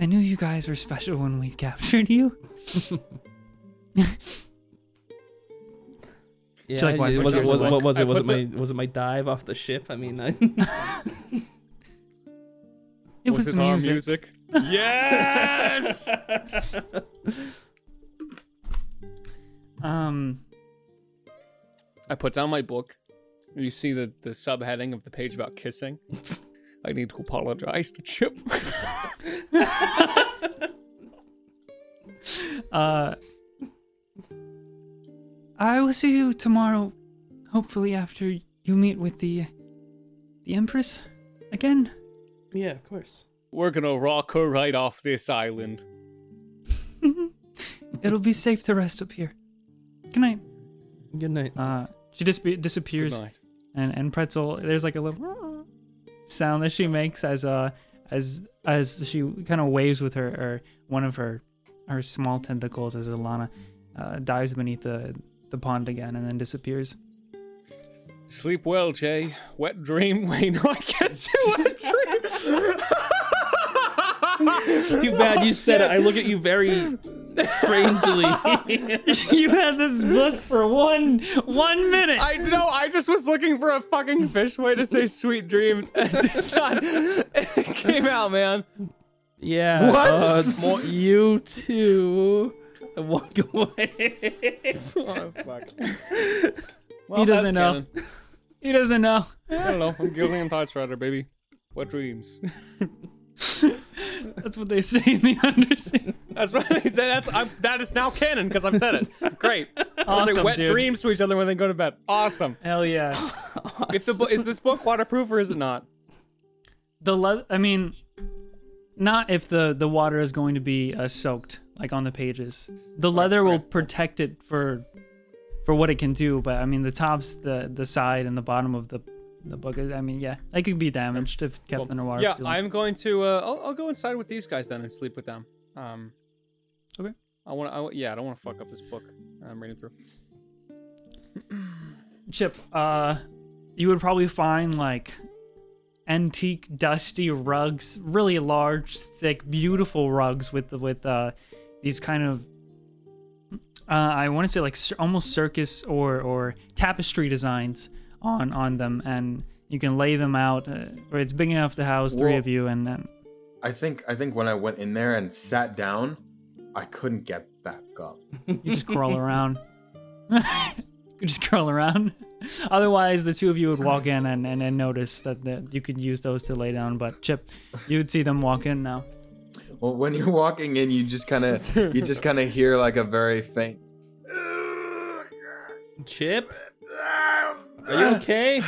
[SPEAKER 2] I knew you guys were special when we captured you.
[SPEAKER 4] Yeah,
[SPEAKER 2] like why-
[SPEAKER 4] was it
[SPEAKER 1] Like,
[SPEAKER 4] was,
[SPEAKER 1] I
[SPEAKER 4] what was it was it my was it my dive off the ship? I mean, I,
[SPEAKER 2] It was,
[SPEAKER 1] it
[SPEAKER 2] the
[SPEAKER 1] our
[SPEAKER 2] music.
[SPEAKER 1] music? Yes!
[SPEAKER 2] Um.
[SPEAKER 1] I put down my book. You see the, the subheading of the page about kissing. I need to apologize to Chip.
[SPEAKER 2] Uh. I will see you tomorrow. Hopefully, after you meet with the the Empress again.
[SPEAKER 4] yeah, of course.
[SPEAKER 1] We're gonna rock her right off this island.
[SPEAKER 2] It'll be safe to rest up here. Good night.
[SPEAKER 4] Good night.
[SPEAKER 2] Uh, she dis-
[SPEAKER 1] Good
[SPEAKER 2] disappears,
[SPEAKER 1] night.
[SPEAKER 2] And and Pretzel. There's like a little sound that she makes as uh as as she kind of waves with her or one of her her small tentacles as Alana uh, dives beneath the the pond again and then disappears.
[SPEAKER 1] Sleep well, Jay. Wet dream. Wait, no, I can't say wet dream.
[SPEAKER 4] Too bad you said it. I look at you very strangely.
[SPEAKER 2] you had this book for one one minute.
[SPEAKER 1] I know. I just was looking for a fucking fish way to say sweet dreams, and it's not. It came out, man.
[SPEAKER 4] yeah.
[SPEAKER 1] What?
[SPEAKER 4] uh, more, you too. Walk away.
[SPEAKER 1] Oh, fuck.
[SPEAKER 2] He doesn't know. he doesn't know.
[SPEAKER 1] I don't know. I'm Gillion Tidestrider, baby. What dreams.
[SPEAKER 2] That's what they say in the Undersea.
[SPEAKER 1] That's what they said. That's I'm, that is now canon because I've said it. Great.
[SPEAKER 2] Awesome,
[SPEAKER 1] like wet
[SPEAKER 2] dude.
[SPEAKER 1] dreams to each other when they go to bed. Awesome.
[SPEAKER 2] Hell yeah.
[SPEAKER 1] If the is this book waterproof or is it not?
[SPEAKER 2] The le- I mean, not if the the water is going to be uh, soaked like on the pages. The leather will protect it for for what it can do, but I mean the tops, the the side, and the bottom of the the book. I mean, yeah, it could be damaged if kept underwater.
[SPEAKER 1] Yeah,
[SPEAKER 2] for too long.
[SPEAKER 1] I'm going to. Uh, I'll, I'll go inside with these guys then and sleep with them. Um,
[SPEAKER 2] Okay.
[SPEAKER 1] I want. to. Yeah, I don't want to fuck up this book I'm reading through.
[SPEAKER 2] Chip, uh, you would probably find like antique, dusty rugs, really large, thick, beautiful rugs with with uh these kind of uh, I want to say like almost circus or or tapestry designs on on them, and you can lay them out. Uh, or it's big enough to house three
[SPEAKER 3] Whoa.
[SPEAKER 2] of you, and, and
[SPEAKER 3] I think I think when I went in there and sat down, I couldn't get back up.
[SPEAKER 2] you just crawl around. you just crawl around. Otherwise, the two of you would walk in and, and, and notice that the, you could use those to lay down. But Chip, you would see them walk in now.
[SPEAKER 3] Well, when you're walking in, you just kind of you just kind of hear like a very faint.
[SPEAKER 4] Chip, are you okay?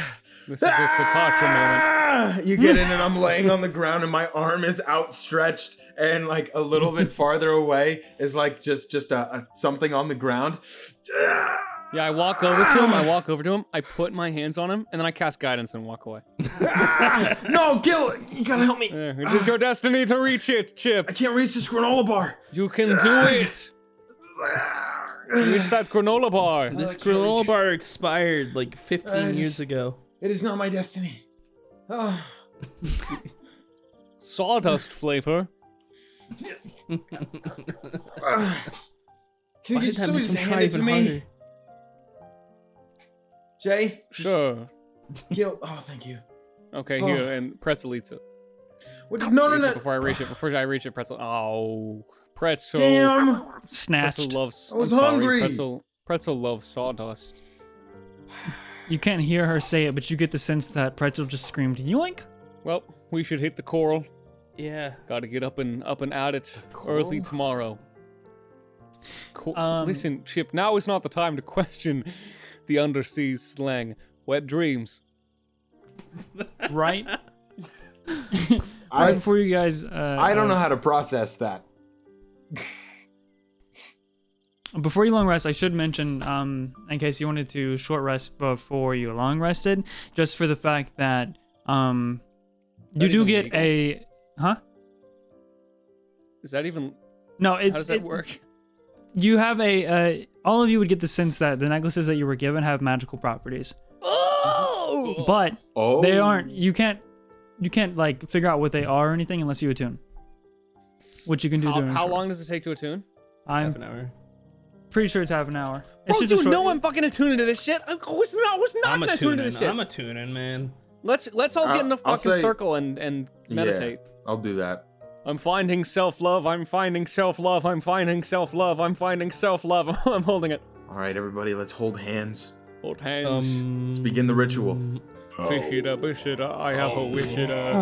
[SPEAKER 1] This is a Satasha moment.
[SPEAKER 3] Ah! You get in, and I'm laying on the ground, and my arm is outstretched, and like a little bit farther away is like just just a, a something on the ground. Ah!
[SPEAKER 1] Yeah, I walk over to him. I walk over to him. I put my hands on him, and then I cast guidance and walk away. Ah!
[SPEAKER 3] No, Gil, you gotta help me.
[SPEAKER 1] There, It is your ah! destiny to reach it, Chip.
[SPEAKER 3] I can't reach this granola bar.
[SPEAKER 1] You can do it. Reach that granola bar.
[SPEAKER 4] This
[SPEAKER 3] can't
[SPEAKER 4] granola
[SPEAKER 3] reach-
[SPEAKER 4] bar expired like 15
[SPEAKER 3] I
[SPEAKER 4] years
[SPEAKER 3] just-
[SPEAKER 4] ago.
[SPEAKER 3] It is not my destiny. Oh.
[SPEAKER 1] Sawdust flavor.
[SPEAKER 3] Can
[SPEAKER 4] Why
[SPEAKER 3] you
[SPEAKER 4] did that
[SPEAKER 3] somebody
[SPEAKER 4] make
[SPEAKER 3] just hand it to
[SPEAKER 4] even
[SPEAKER 3] me?
[SPEAKER 4] harder?
[SPEAKER 3] Jay,
[SPEAKER 1] Sure.
[SPEAKER 3] Gil. Oh, thank you.
[SPEAKER 1] Okay,
[SPEAKER 3] Oh.
[SPEAKER 1] here, and Pretzel eats it.
[SPEAKER 3] What, no, no, no.
[SPEAKER 1] Before I reach it, before I reach it, Pretzel. Oh, Pretzel.
[SPEAKER 3] Damn.
[SPEAKER 1] Pretzel
[SPEAKER 2] Snatched.
[SPEAKER 1] loves.
[SPEAKER 3] I was
[SPEAKER 1] I'm sorry,
[SPEAKER 3] hungry.
[SPEAKER 1] Pretzel. Pretzel loves sawdust.
[SPEAKER 2] You can't hear her say it, but you get the sense that Pretzel just screamed yoink.
[SPEAKER 1] Well, we should hit the coral.
[SPEAKER 4] Yeah.
[SPEAKER 1] Got to get up and up and at it early tomorrow. Co-
[SPEAKER 2] Um,
[SPEAKER 1] Listen, Chip. Now is not the time to question the undersea slang. Wet dreams.
[SPEAKER 2] Right? right
[SPEAKER 3] I,
[SPEAKER 2] before you guys. Uh,
[SPEAKER 3] I don't
[SPEAKER 2] uh,
[SPEAKER 3] know how to process that.
[SPEAKER 2] Before you long rest, I should mention, um, in case you wanted to short rest before you long rested, just for the fact that um, you
[SPEAKER 1] That
[SPEAKER 2] do get
[SPEAKER 1] legal?
[SPEAKER 2] a, huh?
[SPEAKER 1] Is that even?
[SPEAKER 2] No, it,
[SPEAKER 1] How does that
[SPEAKER 2] it-
[SPEAKER 1] work?
[SPEAKER 2] You have a, uh, all of you would get the sense that the necklaces that you were given have magical properties,
[SPEAKER 1] Oh!
[SPEAKER 2] but
[SPEAKER 3] Oh,
[SPEAKER 2] they aren't. You can't, you can't like figure out what they are or anything unless you attune. Which you can do.
[SPEAKER 1] How,
[SPEAKER 2] during
[SPEAKER 1] how
[SPEAKER 2] short
[SPEAKER 1] long does it take to attune?
[SPEAKER 2] I'm
[SPEAKER 4] Half an hour.
[SPEAKER 2] pretty sure it's half an hour. It's
[SPEAKER 1] Bro,
[SPEAKER 2] just a
[SPEAKER 1] you
[SPEAKER 2] short-
[SPEAKER 1] know I'm fucking attuned to this shit. I was not, I was not
[SPEAKER 4] I'm a
[SPEAKER 1] gonna attune to
[SPEAKER 4] tuning.
[SPEAKER 1] this shit.
[SPEAKER 4] I'm a tuning, man.
[SPEAKER 1] Let's let's all get in a
[SPEAKER 3] I'll- I'll
[SPEAKER 1] fucking
[SPEAKER 3] say-
[SPEAKER 1] circle and and meditate.
[SPEAKER 3] I'll do that.
[SPEAKER 1] I'm finding self love. I'm finding self love. I'm finding self love. I'm finding self love. I'm holding it.
[SPEAKER 3] All right, everybody, let's hold hands.
[SPEAKER 1] Hold hands.
[SPEAKER 4] Um,
[SPEAKER 3] Let's begin the ritual.
[SPEAKER 1] Fish it up, it up. I have a wish it up.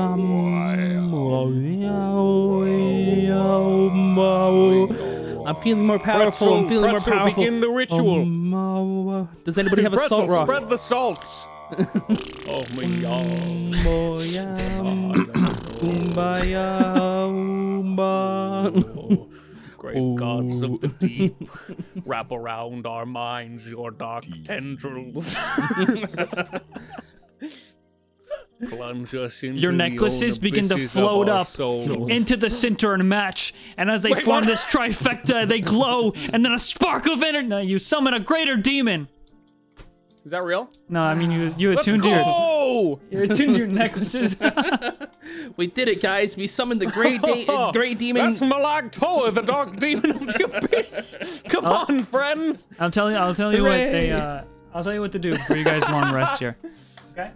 [SPEAKER 4] I'm feeling more powerful. I'm feeling more
[SPEAKER 1] pretzel,
[SPEAKER 4] powerful.
[SPEAKER 1] begin the ritual.
[SPEAKER 4] Um, does anybody have a
[SPEAKER 1] Pretzel,
[SPEAKER 4] salt rock?
[SPEAKER 1] spread the salts. oh my god.
[SPEAKER 4] Kumbaya, kumbaya, umba.
[SPEAKER 1] Great gods of the deep, wrap around our minds your dark tendrils. Plunge us into
[SPEAKER 2] Your necklaces begin to float up
[SPEAKER 1] souls.
[SPEAKER 2] into the center and match. And as they
[SPEAKER 1] Wait,
[SPEAKER 2] form
[SPEAKER 1] what?
[SPEAKER 2] this trifecta, they glow, and then a spark of energy. No, you summon a greater demon.
[SPEAKER 1] Is that real?
[SPEAKER 2] No, I mean you you
[SPEAKER 1] Let's
[SPEAKER 2] attuned to your
[SPEAKER 1] go!
[SPEAKER 2] you attuned to your necklaces.
[SPEAKER 4] We did it, guys. We summoned the great de- great demon.
[SPEAKER 1] That's Malag Toa, the dark demon of the abyss. Come on, friends.
[SPEAKER 2] I'll tell you I'll tell you what they uh I'll tell you what to do for you guys long rest here. Okay.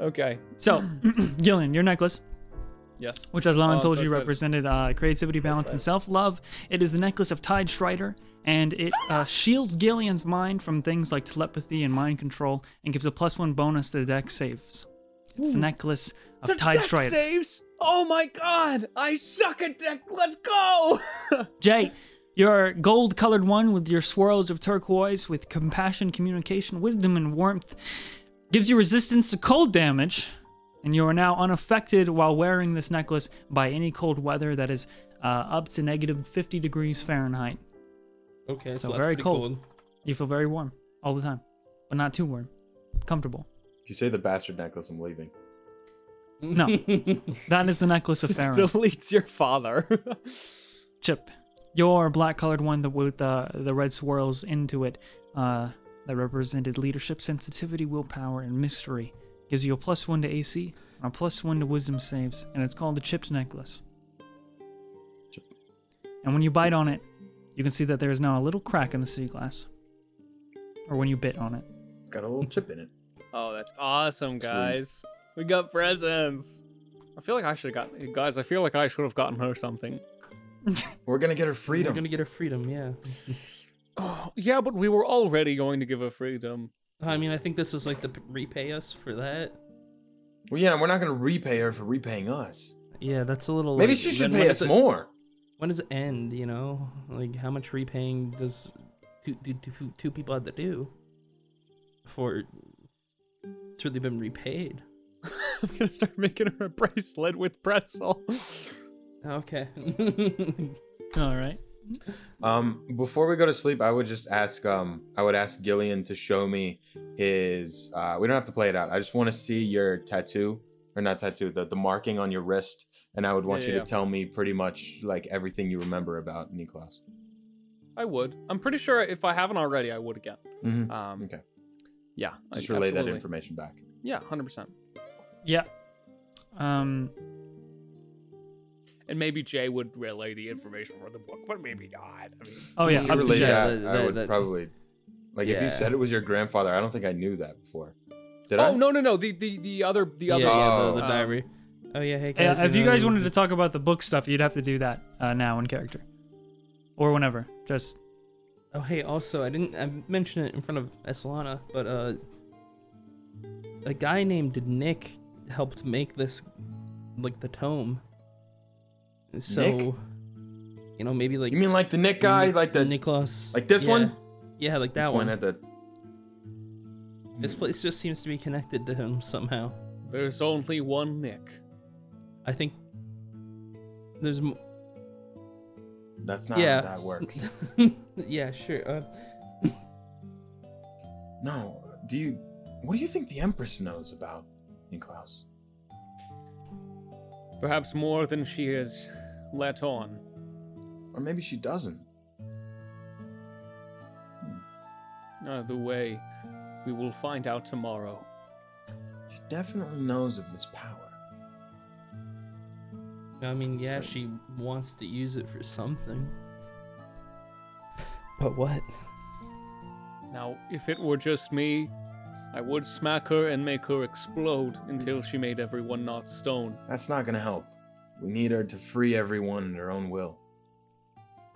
[SPEAKER 1] Okay.
[SPEAKER 2] So, Gillion, your necklace,
[SPEAKER 1] Yes.
[SPEAKER 2] which Aslana
[SPEAKER 1] Oh,
[SPEAKER 2] told
[SPEAKER 1] so
[SPEAKER 2] you
[SPEAKER 1] excited.
[SPEAKER 2] represented uh, creativity, balance, and self-love. It is the necklace of Tide Strider, and it uh, shields Gillion's mind from things like telepathy and mind control, and gives a plus one bonus to the deck saves. It's the necklace of
[SPEAKER 1] The
[SPEAKER 2] Tide
[SPEAKER 1] deck
[SPEAKER 2] Strider.
[SPEAKER 1] saves. Oh my god! I suck at deck. Let's go.
[SPEAKER 2] Jay, your gold colored one with your swirls of turquoise with compassion, communication, wisdom, and warmth gives you resistance to cold damage, and you are now unaffected while wearing this necklace by any cold weather that is uh, up to negative 50 degrees Fahrenheit.
[SPEAKER 4] Okay, so,
[SPEAKER 2] So
[SPEAKER 4] that's
[SPEAKER 2] very cold.
[SPEAKER 4] cold.
[SPEAKER 2] You feel very warm all the time, but not too warm. Comfortable.
[SPEAKER 3] If you say the bastard necklace, I'm leaving.
[SPEAKER 2] No, that is the necklace of Pharaoh.
[SPEAKER 1] Deletes your father.
[SPEAKER 2] Chip, your black colored one that with uh, the red swirls into it uh, that represented leadership, sensitivity, willpower, and mystery gives you a plus one to AC and a plus one to wisdom saves, and it's called the chipped necklace.
[SPEAKER 3] Chip.
[SPEAKER 2] And when you bite on it, you can see that there is now a little crack in the sea glass. Or when you bit on it.
[SPEAKER 3] It's got a little chip in it.
[SPEAKER 1] oh, that's awesome, guys. We got presents. I feel like I should have gotten guys. I feel like I should have gotten her something.
[SPEAKER 3] We're gonna get her freedom.
[SPEAKER 4] We're gonna get her freedom, yeah.
[SPEAKER 1] Oh, Yeah, but we were already going to give her freedom.
[SPEAKER 4] I mean, I think this is like to repay us for that.
[SPEAKER 3] Well, yeah, we're not gonna repay her for repaying us.
[SPEAKER 4] Yeah, that's a little.
[SPEAKER 3] Maybe
[SPEAKER 4] like,
[SPEAKER 3] she should pay us
[SPEAKER 4] it-
[SPEAKER 3] more.
[SPEAKER 4] When does it end? You know, like how much repaying does two, two, two, two people have to do before it's really been repaid?
[SPEAKER 1] I'm gonna start making her a bracelet with pretzel.
[SPEAKER 4] Okay.
[SPEAKER 2] All right.
[SPEAKER 3] Um, before we go to sleep, I would just ask. Um, I would ask Gillion to show me his. Uh, we don't have to play it out. I just want to see your tattoo, or not tattoo, the the marking on your wrist, and I would want
[SPEAKER 1] Yeah,
[SPEAKER 3] you
[SPEAKER 1] yeah,
[SPEAKER 3] to tell me pretty much like everything you remember about Niklas.
[SPEAKER 1] I would. I'm pretty sure if I haven't already, I would again.
[SPEAKER 3] Mm-hmm.
[SPEAKER 1] Um,
[SPEAKER 3] Okay.
[SPEAKER 1] Yeah.
[SPEAKER 3] Just
[SPEAKER 1] I-
[SPEAKER 3] relay that information back.
[SPEAKER 1] Yeah, hundred percent.
[SPEAKER 2] Yeah. Um.
[SPEAKER 1] And maybe Jay would relay the information for the book, but maybe not. I mean,
[SPEAKER 2] Oh yeah.
[SPEAKER 3] If you
[SPEAKER 2] Up
[SPEAKER 3] relay
[SPEAKER 2] Jay.
[SPEAKER 4] Yeah,
[SPEAKER 3] that,
[SPEAKER 4] that-
[SPEAKER 3] I would
[SPEAKER 4] that-
[SPEAKER 3] probably. Like if you said it was your grandfather, I don't think I knew that before. Did I?
[SPEAKER 1] oh no, no, no. The the the other the
[SPEAKER 4] yeah,
[SPEAKER 1] other.
[SPEAKER 4] yeah,
[SPEAKER 3] Oh.
[SPEAKER 4] the, the
[SPEAKER 1] um,
[SPEAKER 4] diary. Oh yeah, hey
[SPEAKER 2] Yeah,
[SPEAKER 4] guys.
[SPEAKER 2] if you guys wanted to talk about the book stuff, you'd have to do that uh, now in character, or whenever. Just
[SPEAKER 4] Oh hey, also I didn't I mentioned it in front of Aslana, but uh, a guy named Nick helped make this, like the tome. So,
[SPEAKER 3] Nick?
[SPEAKER 4] you know, maybe like
[SPEAKER 3] You mean like the Nick guy, like the
[SPEAKER 4] Nicholas,
[SPEAKER 3] like this
[SPEAKER 4] yeah.
[SPEAKER 3] one?
[SPEAKER 4] Yeah, like that
[SPEAKER 3] Point
[SPEAKER 4] one.
[SPEAKER 3] at the.
[SPEAKER 4] This place just seems to be connected to him somehow.
[SPEAKER 1] There's only one Nick.
[SPEAKER 4] I think there's. M-
[SPEAKER 3] That's not
[SPEAKER 4] Yeah.
[SPEAKER 3] how that works.
[SPEAKER 4] yeah, sure. Uh,
[SPEAKER 3] no. Do you? What do you think the Empress knows about Niklaus?
[SPEAKER 1] Perhaps more than she has let on.
[SPEAKER 3] Or maybe she doesn't. Hmm.
[SPEAKER 1] Either way, we will find out tomorrow.
[SPEAKER 3] She definitely knows of this power.
[SPEAKER 4] I mean, yeah,
[SPEAKER 3] So-
[SPEAKER 4] she wants to use it for something. But what?
[SPEAKER 1] Now, if it were just me, I would smack her and make her explode until she made everyone not stone.
[SPEAKER 3] That's not gonna help. We need her to free everyone in her own will.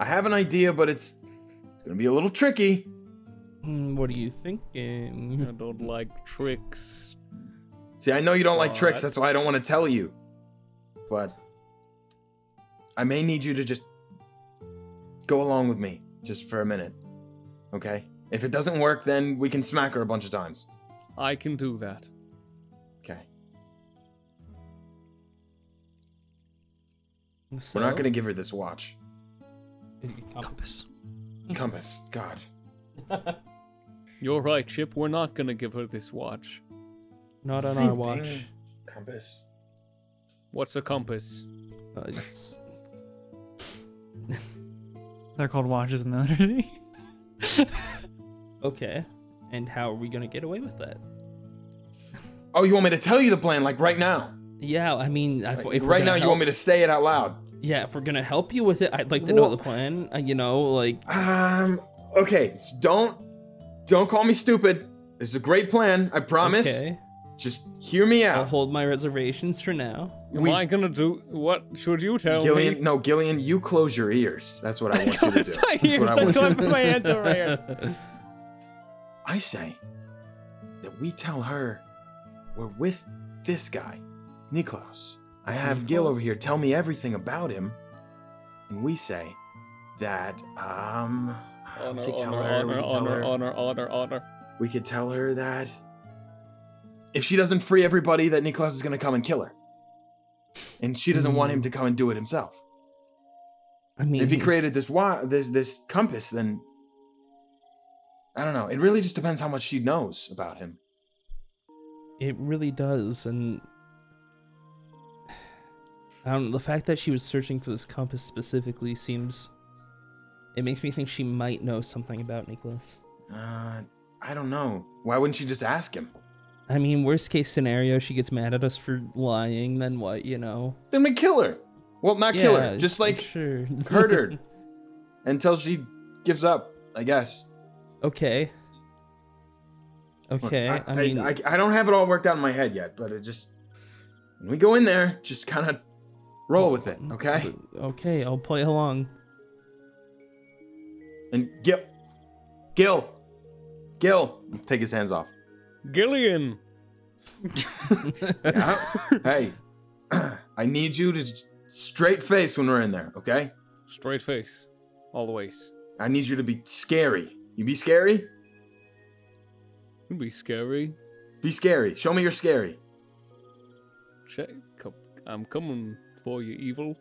[SPEAKER 3] I have an idea, but it's it's gonna be a little tricky.
[SPEAKER 4] Hmm, What are you thinking?
[SPEAKER 1] I don't like tricks.
[SPEAKER 3] See, I know you don't like tricks, that's why I don't want to tell you. But I may need you to just go along with me just for a minute. Okay? If it doesn't work, then we can smack her a bunch of times.
[SPEAKER 1] I can do that.
[SPEAKER 4] So?
[SPEAKER 3] We're not gonna give her this watch.
[SPEAKER 2] compass.
[SPEAKER 3] Compass. God.
[SPEAKER 1] You're right, Chip. We're not gonna give her this watch.
[SPEAKER 4] Not on
[SPEAKER 3] Same
[SPEAKER 4] our watch.
[SPEAKER 3] thing. Compass.
[SPEAKER 1] What's a compass?
[SPEAKER 4] Uh, it's-
[SPEAKER 2] They're called watches in the literacy.
[SPEAKER 4] okay. And how are we gonna get away with that?
[SPEAKER 3] Oh, you want me to tell you the plan like right now?
[SPEAKER 4] Yeah, I mean, if,
[SPEAKER 3] Like,
[SPEAKER 4] if
[SPEAKER 3] right
[SPEAKER 4] gonna
[SPEAKER 3] now, you want me to say it out loud?
[SPEAKER 4] Yeah, if we're gonna help you with it, I'd like to know the plan. Uh, you know, like
[SPEAKER 3] Um. Okay. s- Don't. Don't call me stupid. This is a great plan. I promise.
[SPEAKER 4] okay,
[SPEAKER 3] Just hear me out.
[SPEAKER 4] I'll hold my reservations for now.
[SPEAKER 1] Am I gonna do what? Should you tell
[SPEAKER 3] Gillion,
[SPEAKER 1] me?
[SPEAKER 3] no, Gillion, you close your ears. That's what I want you to do.
[SPEAKER 1] Close my
[SPEAKER 3] That's what
[SPEAKER 1] ears,
[SPEAKER 3] I
[SPEAKER 1] I
[SPEAKER 3] want you to
[SPEAKER 1] put my hands over my ear.
[SPEAKER 3] I say that we tell her we're with this guy, Niklaus. I have Gil over here tell me everything about him, and we say that um,
[SPEAKER 1] Honor,
[SPEAKER 3] we could tell
[SPEAKER 1] honor,
[SPEAKER 3] her, we
[SPEAKER 1] honor,
[SPEAKER 3] could tell
[SPEAKER 1] honor,
[SPEAKER 3] her,
[SPEAKER 1] honor, honor, honor.
[SPEAKER 3] we could tell her that if she doesn't free everybody, that Niklaus is gonna come and kill her, and she doesn't want him to come and do it himself.
[SPEAKER 4] I mean,
[SPEAKER 3] if he created this wa- this this compass, then I don't know. It really just depends how much she knows about him.
[SPEAKER 4] It really does, and I don't. The fact that she was searching for this compass specifically seems. It makes me think she might know something about Nicholas.
[SPEAKER 3] Uh, I don't know. Why wouldn't she just ask him?
[SPEAKER 4] I mean, worst case scenario, she gets mad at us for lying. Then what? You know?
[SPEAKER 3] Then we kill her. Well, not kill her, just like
[SPEAKER 4] sure.
[SPEAKER 3] hurt her until she gives up. I guess.
[SPEAKER 4] okay.
[SPEAKER 3] Look,
[SPEAKER 4] Okay.
[SPEAKER 3] I,
[SPEAKER 4] I, mean,
[SPEAKER 3] I, I don't have it all worked out in my head yet, but it just when we go in there, just kind of roll with it, okay?
[SPEAKER 4] Okay, I'll play along.
[SPEAKER 3] And Gil, Gil. Gil. Take his hands off.
[SPEAKER 1] Gillion.
[SPEAKER 3] Yeah. hey, I need you to straight face when we're in there, okay?
[SPEAKER 1] Straight face. Always.
[SPEAKER 3] I need you to be scary. You be scary?
[SPEAKER 1] you'd be scary.
[SPEAKER 3] Be scary. Show me you're scary.
[SPEAKER 1] Check. I'm coming for you, evil.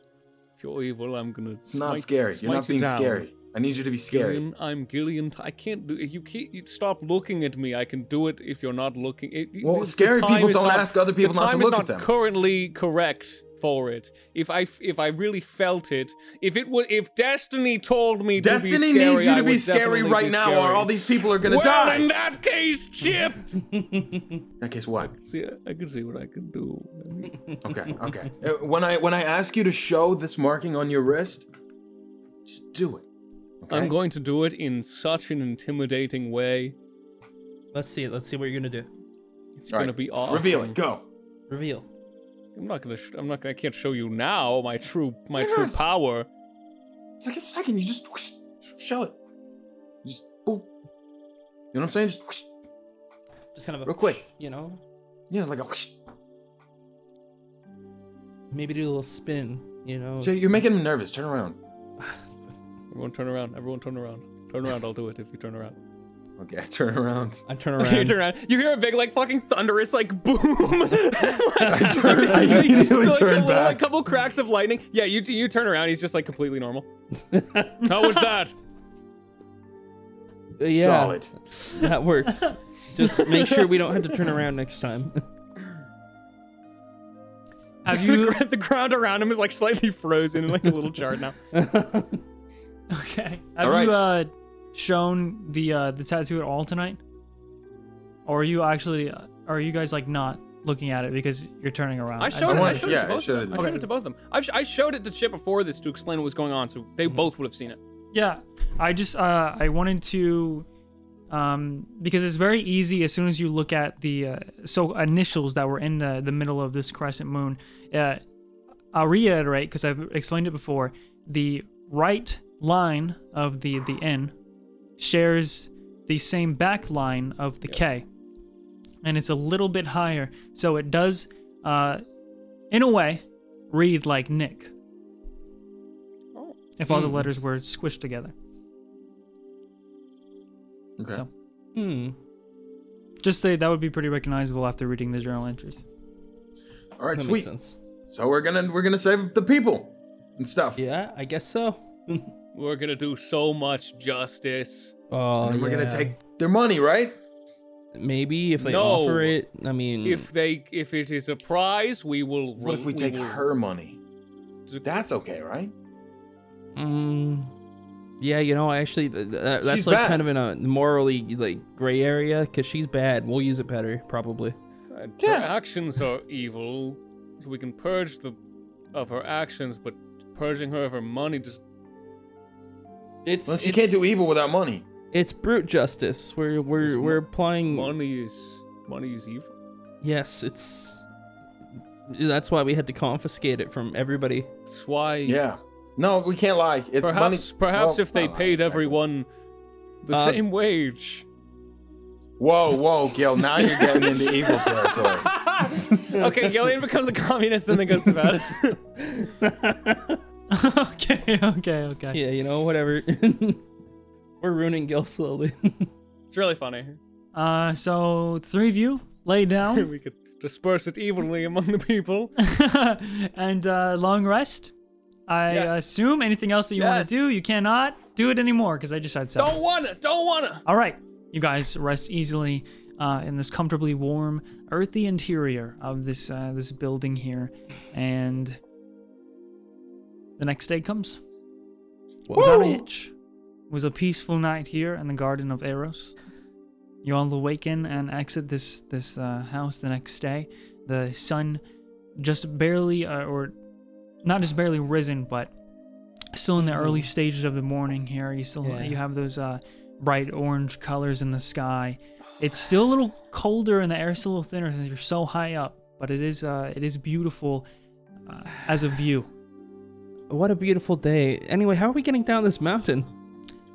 [SPEAKER 1] If you're evil, I'm gonna.
[SPEAKER 3] It's not scary. You're not being scary. I need you to be scary.
[SPEAKER 1] Gillion, I'm Gillion. I can't do. You can't. You stop looking at me. I can do it if you're not looking. It,
[SPEAKER 3] Well, scary people don't
[SPEAKER 1] not-
[SPEAKER 3] ask other people not to look
[SPEAKER 1] is
[SPEAKER 3] at
[SPEAKER 1] not
[SPEAKER 3] them.
[SPEAKER 1] Currently correct for it. If I f- if I really felt it, if it was if destiny told me
[SPEAKER 3] Destiny
[SPEAKER 1] to be scary,
[SPEAKER 3] needs you
[SPEAKER 1] I
[SPEAKER 3] to be scary right
[SPEAKER 1] be
[SPEAKER 3] now,
[SPEAKER 1] scary.
[SPEAKER 3] or all these people are gonna
[SPEAKER 1] well,
[SPEAKER 3] die.
[SPEAKER 1] in that case, Chip.
[SPEAKER 3] In that case, what?
[SPEAKER 1] see, I can see what I can do.
[SPEAKER 3] Okay, okay. Uh, when I when I ask you to show this marking on your wrist, just do it. Okay?
[SPEAKER 1] I'm going to do it in such an intimidating way.
[SPEAKER 4] Let's see it. Let's see what you're gonna do.
[SPEAKER 1] It's
[SPEAKER 3] All
[SPEAKER 1] gonna
[SPEAKER 3] right.
[SPEAKER 1] be awesome.
[SPEAKER 3] Reveal it. Go.
[SPEAKER 4] Reveal.
[SPEAKER 1] I'm not gonna. Sh- I'm not gonna. I can't show you now my true my
[SPEAKER 3] Why
[SPEAKER 1] true
[SPEAKER 3] not?
[SPEAKER 1] power.
[SPEAKER 3] It's like a second. You just whoosh, show it. You just boop. You know what I'm saying? Just whoosh.
[SPEAKER 4] Just kind of a
[SPEAKER 3] Real quick.
[SPEAKER 4] you know.
[SPEAKER 3] Yeah, like a whoosh.
[SPEAKER 4] Maybe do a little spin. You know.
[SPEAKER 3] Jay, you're making him nervous. Turn around.
[SPEAKER 1] Everyone turn around. Everyone turn around. Turn around. I'll do it if you turn around.
[SPEAKER 3] Okay, I turn around.
[SPEAKER 4] I turn around.
[SPEAKER 1] Okay, you turn around. You hear a big like fucking thunderous like boom.
[SPEAKER 3] like, I turn. I immediately
[SPEAKER 1] like, a
[SPEAKER 3] turn
[SPEAKER 1] little, like
[SPEAKER 3] back.
[SPEAKER 1] couple cracks of lightning. Yeah, you you turn around. He's just like completely normal. How was that?
[SPEAKER 4] Uh, yeah,
[SPEAKER 3] Solid.
[SPEAKER 4] that works. Just make sure we don't have to turn around next time.
[SPEAKER 2] Have
[SPEAKER 1] the,
[SPEAKER 2] you?
[SPEAKER 1] gr- the ground around him is like slightly frozen like a little chart now.
[SPEAKER 2] Okay. Have
[SPEAKER 3] All right.
[SPEAKER 2] you uh, shown the uh, the tattoo at all tonight? Or are you actually? Uh, are you guys like not looking at it because you're turning around?
[SPEAKER 1] I
[SPEAKER 2] just
[SPEAKER 1] showed it. I
[SPEAKER 3] wanted-
[SPEAKER 1] showed
[SPEAKER 3] yeah,
[SPEAKER 1] to
[SPEAKER 3] I
[SPEAKER 1] both. of
[SPEAKER 3] showed
[SPEAKER 1] them.
[SPEAKER 3] it
[SPEAKER 1] I
[SPEAKER 3] to
[SPEAKER 1] showed it to both of them. I, sh- I showed it to Chip before this to explain what was going on, so they both would have seen it.
[SPEAKER 2] Yeah, I just uh, I wanted to, um, because it's very easy as soon as you look at the uh, so initials that were in the the middle of this crescent moon. Uh, I'll reiterate because I've explained it before. The right line of the the N shares the same back line of the K, and it's a little bit higher, so it does, uh, in a way, read like Nick. If all the letters were squished together.
[SPEAKER 3] Okay.
[SPEAKER 2] So-
[SPEAKER 4] Hmm.
[SPEAKER 2] Just say that would be pretty recognizable after reading the journal entries.
[SPEAKER 3] All right,
[SPEAKER 4] That
[SPEAKER 3] sweet.
[SPEAKER 4] makes sense.
[SPEAKER 3] So we're gonna we're gonna save the people and stuff.
[SPEAKER 4] Yeah, I guess so.
[SPEAKER 1] We're gonna do so much justice.
[SPEAKER 4] Oh,
[SPEAKER 3] And we're gonna take their money, right?
[SPEAKER 4] maybe if they
[SPEAKER 1] No.
[SPEAKER 4] offer it. I mean,
[SPEAKER 1] If they, if it is a prize, we will.
[SPEAKER 3] What if we take
[SPEAKER 1] will-
[SPEAKER 3] her money? That's okay, right?
[SPEAKER 4] Mm, yeah, you know, actually, th- th- that's
[SPEAKER 3] She's
[SPEAKER 4] like
[SPEAKER 3] bad.
[SPEAKER 4] kind of in a morally like gray area because she's bad. We'll use it better, probably.
[SPEAKER 1] Uh, Her actions are evil. We can purge the of her actions, but purging her of her money just.
[SPEAKER 4] It's
[SPEAKER 3] Well, she
[SPEAKER 4] it's,
[SPEAKER 3] can't do evil without money.
[SPEAKER 4] It's brute justice. We're we're we're applying.
[SPEAKER 1] Money is money is evil.
[SPEAKER 4] Yes, it's. That's why we had to confiscate it from everybody.
[SPEAKER 1] That's why.
[SPEAKER 3] Yeah. No, we can't lie. It's money.
[SPEAKER 1] Perhaps, perhaps
[SPEAKER 3] well,
[SPEAKER 1] if they
[SPEAKER 3] not
[SPEAKER 1] paid
[SPEAKER 3] exactly.
[SPEAKER 1] everyone the
[SPEAKER 4] Uh,
[SPEAKER 1] same wage.
[SPEAKER 3] Whoa, whoa, Gil! Now you're getting into evil territory.
[SPEAKER 1] okay, Gillion becomes a communist and then goes to bed.
[SPEAKER 2] okay, okay, okay.
[SPEAKER 4] Yeah, you know, whatever. We're ruining Gil slowly.
[SPEAKER 1] it's really funny.
[SPEAKER 2] Uh, so three of you lay down
[SPEAKER 1] we could disperse it evenly among the people.
[SPEAKER 2] and uh, long rest. I
[SPEAKER 1] Yes.
[SPEAKER 2] assume anything else that you want to do, you cannot do it anymore because I just said so.
[SPEAKER 1] Don't wanna, don't wanna.
[SPEAKER 2] All right, you guys rest easily uh, in this comfortably warm, earthy interior of this uh, this building here, and the next day comes without a hitch. It was a peaceful night here in the Garden of Eros. You all awaken and exit this this uh, house the next day. The sun just barely, uh, or not just barely risen, but still in the early stages of the morning here. You still
[SPEAKER 4] Yeah.
[SPEAKER 2] you have those uh, bright orange colors in the sky. It's still a little colder and the air's still a little thinner since you're so high up, but it is uh, it is beautiful uh, as a view.
[SPEAKER 4] What a beautiful day. Anyway, how are we getting down this mountain?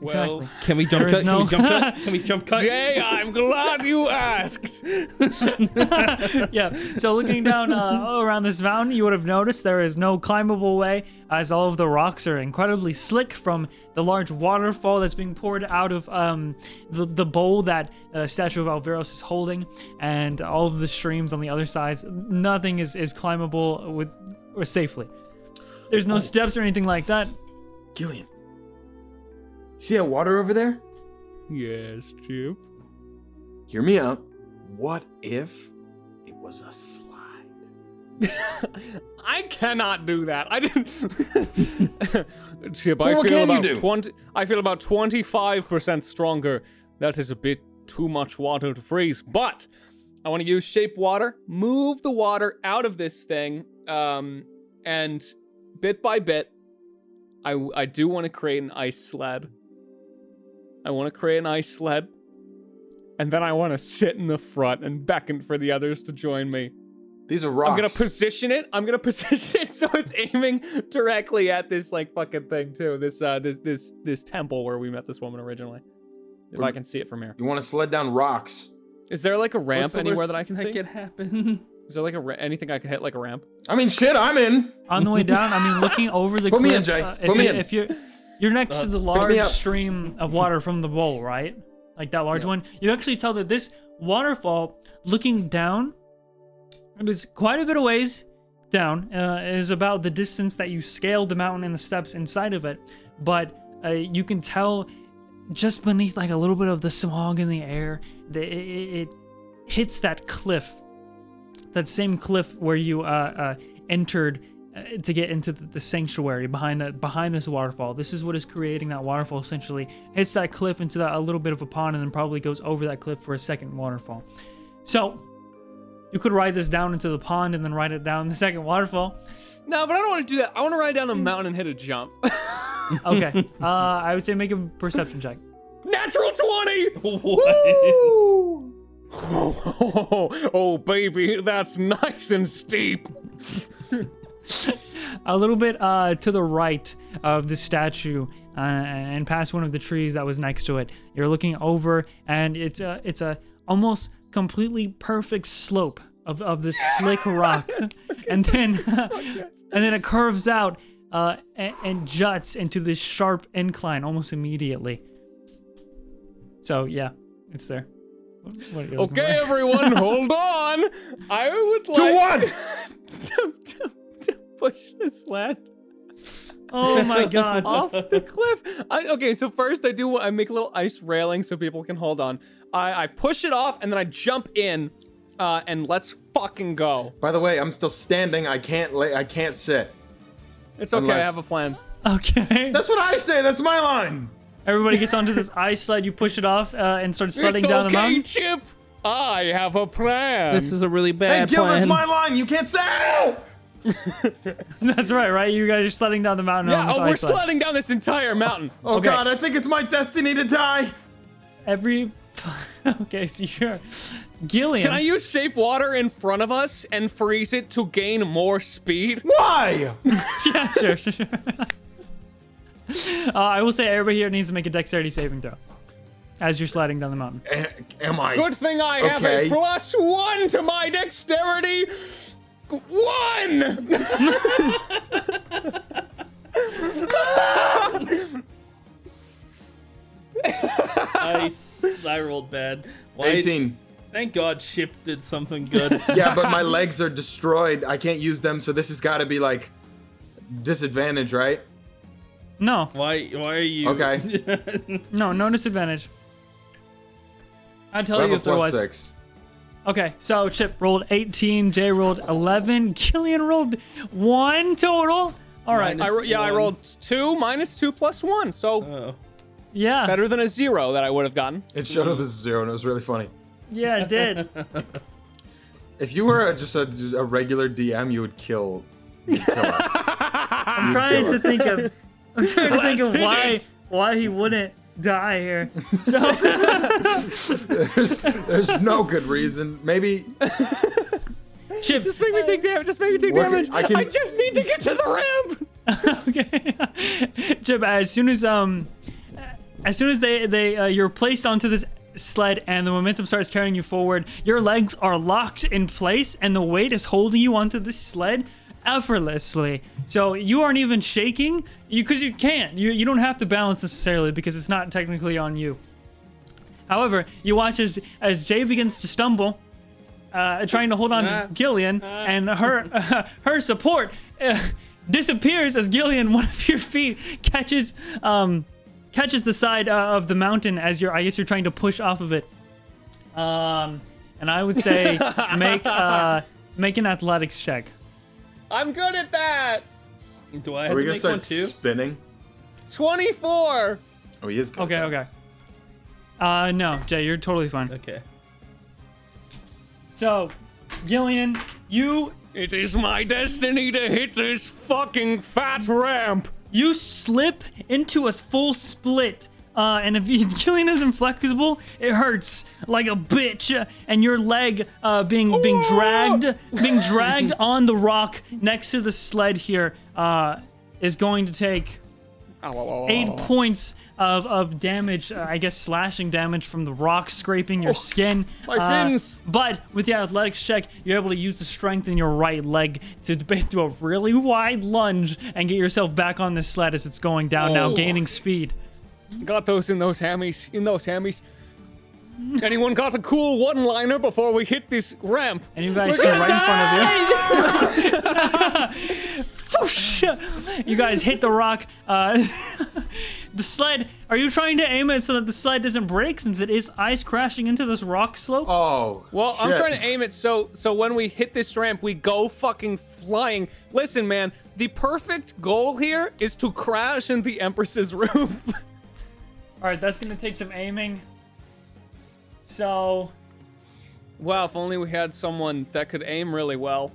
[SPEAKER 2] Exactly.
[SPEAKER 4] Can we jump
[SPEAKER 2] There is
[SPEAKER 4] cut?
[SPEAKER 2] no-
[SPEAKER 4] Can we jump cut? Can we jump cut?
[SPEAKER 1] Jay, I'm glad you asked.
[SPEAKER 2] yeah. So looking down uh, around this mountain, you would have noticed there is no climbable way, as all of the rocks are incredibly slick from the large waterfall that's being poured out of um, the the bowl that uh, statue of Alveros is holding, and all of the streams on the other sides. Nothing is is climbable with or safely. There's no steps or anything like that.
[SPEAKER 3] Gillion. See that water over there?
[SPEAKER 1] yes, Chip.
[SPEAKER 3] Hear me out. What if it was a slide?
[SPEAKER 1] I cannot do that. I didn't. Chip,
[SPEAKER 3] Well,
[SPEAKER 1] I feel
[SPEAKER 3] can you
[SPEAKER 1] about twenty. I feel about twenty-five percent stronger. That is a bit too much water to freeze. But I want to use shape water, move the water out of this thing, um, and bit by bit, I I do want to create an ice sled. I want to create an ice sled, and then I want to sit in the front and beckon for the others to join me.
[SPEAKER 3] These are rocks.
[SPEAKER 1] I'm gonna position it. I'm gonna position it so it's aiming directly at this like fucking thing too. This uh this this this temple where we met this woman originally. If I can see it from here.
[SPEAKER 3] You want to sled down rocks?
[SPEAKER 1] Is there like a ramp anywhere that I can see?
[SPEAKER 4] That could happen.
[SPEAKER 1] Is there like a ra- anything I can hit like a ramp?
[SPEAKER 3] I mean, shit, I'm in.
[SPEAKER 2] On the way down, I mean, looking over the
[SPEAKER 3] Put me in, Jay.
[SPEAKER 2] uh,
[SPEAKER 3] Put me
[SPEAKER 2] you,
[SPEAKER 3] in.
[SPEAKER 2] if you're you're next to the large
[SPEAKER 3] up.
[SPEAKER 2] stream of water from the bowl, right? Like that large one. You actually tell that this waterfall, looking down, it is quite a bit of ways down. Uh, it is about the distance that you scaled the mountain and the steps inside of it, but uh, you can tell just beneath like a little bit of the smog in the air, that it, it, it hits that cliff that same cliff where you uh, uh, entered uh, to get into the, the sanctuary behind that behind this waterfall. This is what is creating that waterfall. Essentially, hits that cliff into that a little bit of a pond, and then probably goes over that cliff for a second waterfall. So. You could ride this down into the pond and then ride it down the second waterfall.
[SPEAKER 1] No, but I don't want to do that. I want to ride down the mountain and hit a jump.
[SPEAKER 2] Okay. uh, I would say make a perception check.
[SPEAKER 1] Natural twenty.
[SPEAKER 4] what?
[SPEAKER 1] Oh, oh, baby, that's nice and steep.
[SPEAKER 2] a little bit uh, to the right of the statue uh, and past one of the trees that was next to it. You're looking over, and it's a it's a almost completely perfect slope of, of this slick rock, and then and then it curves out uh, and, and juts into this sharp incline almost immediately. So yeah, it's there.
[SPEAKER 1] Okay, everyone, hold on. I would like
[SPEAKER 3] To what?
[SPEAKER 1] to, to, to push this sled
[SPEAKER 2] Oh my god.
[SPEAKER 1] off the cliff. I, okay, so first I do I make a little ice railing so people can hold on. I, I push it off and then I jump in, uh, and let's fucking go.
[SPEAKER 3] By the way, I'm still standing. I can't lay. I can't sit.
[SPEAKER 1] It's okay. I have a plan.
[SPEAKER 2] Okay.
[SPEAKER 3] That's what I say. That's my line.
[SPEAKER 2] Everybody gets onto this ice sled. You push it off uh, and start sledding
[SPEAKER 1] it's
[SPEAKER 2] down
[SPEAKER 1] okay,
[SPEAKER 2] the mountain.
[SPEAKER 1] Chip. I have a plan.
[SPEAKER 4] This is a really bad
[SPEAKER 3] Hey,
[SPEAKER 4] bad
[SPEAKER 3] Gil, that's
[SPEAKER 4] plan.
[SPEAKER 3] my line. You can't say.
[SPEAKER 2] That's right, right? You guys are sledding down the mountain on
[SPEAKER 1] yeah.
[SPEAKER 2] this
[SPEAKER 1] Oh, we're
[SPEAKER 2] ice sled.
[SPEAKER 1] sledding down this entire mountain.
[SPEAKER 3] Oh
[SPEAKER 1] okay.
[SPEAKER 3] God, I think it's my destiny to die.
[SPEAKER 2] Every. okay, so you're. Gillion.
[SPEAKER 1] Can I use shape water in front of us and freeze it to gain more speed?
[SPEAKER 3] Why?
[SPEAKER 2] yeah, sure, sure, sure. uh, I will say everybody here needs to make a dexterity saving throw as you're sliding down the mountain.
[SPEAKER 3] A- Am I?
[SPEAKER 1] Good thing I have a plus one to my dexterity. G- One.
[SPEAKER 4] I, s- I rolled bad. Why-
[SPEAKER 3] 18.
[SPEAKER 4] Thank God Chip did something good.
[SPEAKER 3] Yeah, but my legs are destroyed. I can't use them, so this has got to be like disadvantage, right?
[SPEAKER 2] No,
[SPEAKER 4] why? Why are you?
[SPEAKER 3] Okay.
[SPEAKER 2] no, no disadvantage. I'd tell you if there was.
[SPEAKER 3] six.
[SPEAKER 2] Okay, so Chip rolled 18, Jay rolled 11, Killian rolled one total. All right,
[SPEAKER 1] I ro- yeah, I rolled two minus two plus one, so
[SPEAKER 4] Oh.
[SPEAKER 2] yeah,
[SPEAKER 1] better than a zero that I would have gotten.
[SPEAKER 3] It showed up as zero, and it was really funny.
[SPEAKER 2] yeah, it did.
[SPEAKER 3] If you were just a, just a regular DM, you would kill, kill us.
[SPEAKER 2] I'm trying to think of. I'm trying to think of
[SPEAKER 1] Let's hit
[SPEAKER 2] why
[SPEAKER 1] it.
[SPEAKER 2] why he wouldn't die here. So
[SPEAKER 3] there's, there's no good reason. Maybe
[SPEAKER 2] Chip,
[SPEAKER 1] Just make me take damage. Just make me take
[SPEAKER 3] What can-
[SPEAKER 1] damage.
[SPEAKER 3] I can-
[SPEAKER 1] I just need to get to the ramp.
[SPEAKER 2] okay. Chip, as soon as um as soon as they they uh, you're placed onto this sled and the momentum starts carrying you forward, your legs are locked in place and the weight is holding you onto this sled effortlessly. So you aren't even shaking, because you can't. You you don't have to balance necessarily because it's not technically on you. However, you watch as as Jay begins to stumble, uh, trying to hold on to Gillion, and her her support uh, disappears as Gillion, one of your feet, catches um catches the side uh, of the mountain as you're. I guess you're trying to push off of it. Um, and I would say make uh make an athletics check.
[SPEAKER 1] I'm good at that.
[SPEAKER 4] Do I
[SPEAKER 3] Are
[SPEAKER 4] have
[SPEAKER 3] we
[SPEAKER 4] to
[SPEAKER 3] gonna
[SPEAKER 4] make
[SPEAKER 3] start
[SPEAKER 4] one too?
[SPEAKER 3] spinning?
[SPEAKER 1] 24.
[SPEAKER 3] Oh, he is good.
[SPEAKER 2] Okay, okay. Uh, no, Jay, you're totally fine.
[SPEAKER 4] Okay.
[SPEAKER 2] So, Gillion, you
[SPEAKER 1] It is my destiny to hit this fucking fat ramp.
[SPEAKER 2] you slip into a full split. Uh, and if you, Gillion isn't flexible, it hurts like a bitch. uh, And your leg uh, being being dragged, being dragged on the rock next to the sled here, uh, is going to take eight points of, of damage, uh, I guess slashing damage from the rock scraping your skin.
[SPEAKER 1] my
[SPEAKER 2] Uh,
[SPEAKER 1] fins.
[SPEAKER 2] but with the athletics check, you're able to use the strength in your right leg to do a really wide lunge and get yourself back on this sled as it's going down now,
[SPEAKER 1] Oh.
[SPEAKER 2] gaining speed.
[SPEAKER 1] Got those in those hammies. In those hammies. Anyone got a cool one-liner before we hit this ramp?
[SPEAKER 2] And you guys see right in front of you. You guys hit the rock. Uh, the sled. Are you trying to aim it so that the sled doesn't break since it is ice crashing into this rock slope?
[SPEAKER 3] Oh.
[SPEAKER 1] Well, I'm trying to aim it so so when we hit this ramp, we go fucking flying. Listen, man, the perfect goal here is to crash in the Empress's roof.
[SPEAKER 2] All right, that's gonna take some aiming. So
[SPEAKER 1] wow, if only we had someone that could aim really well.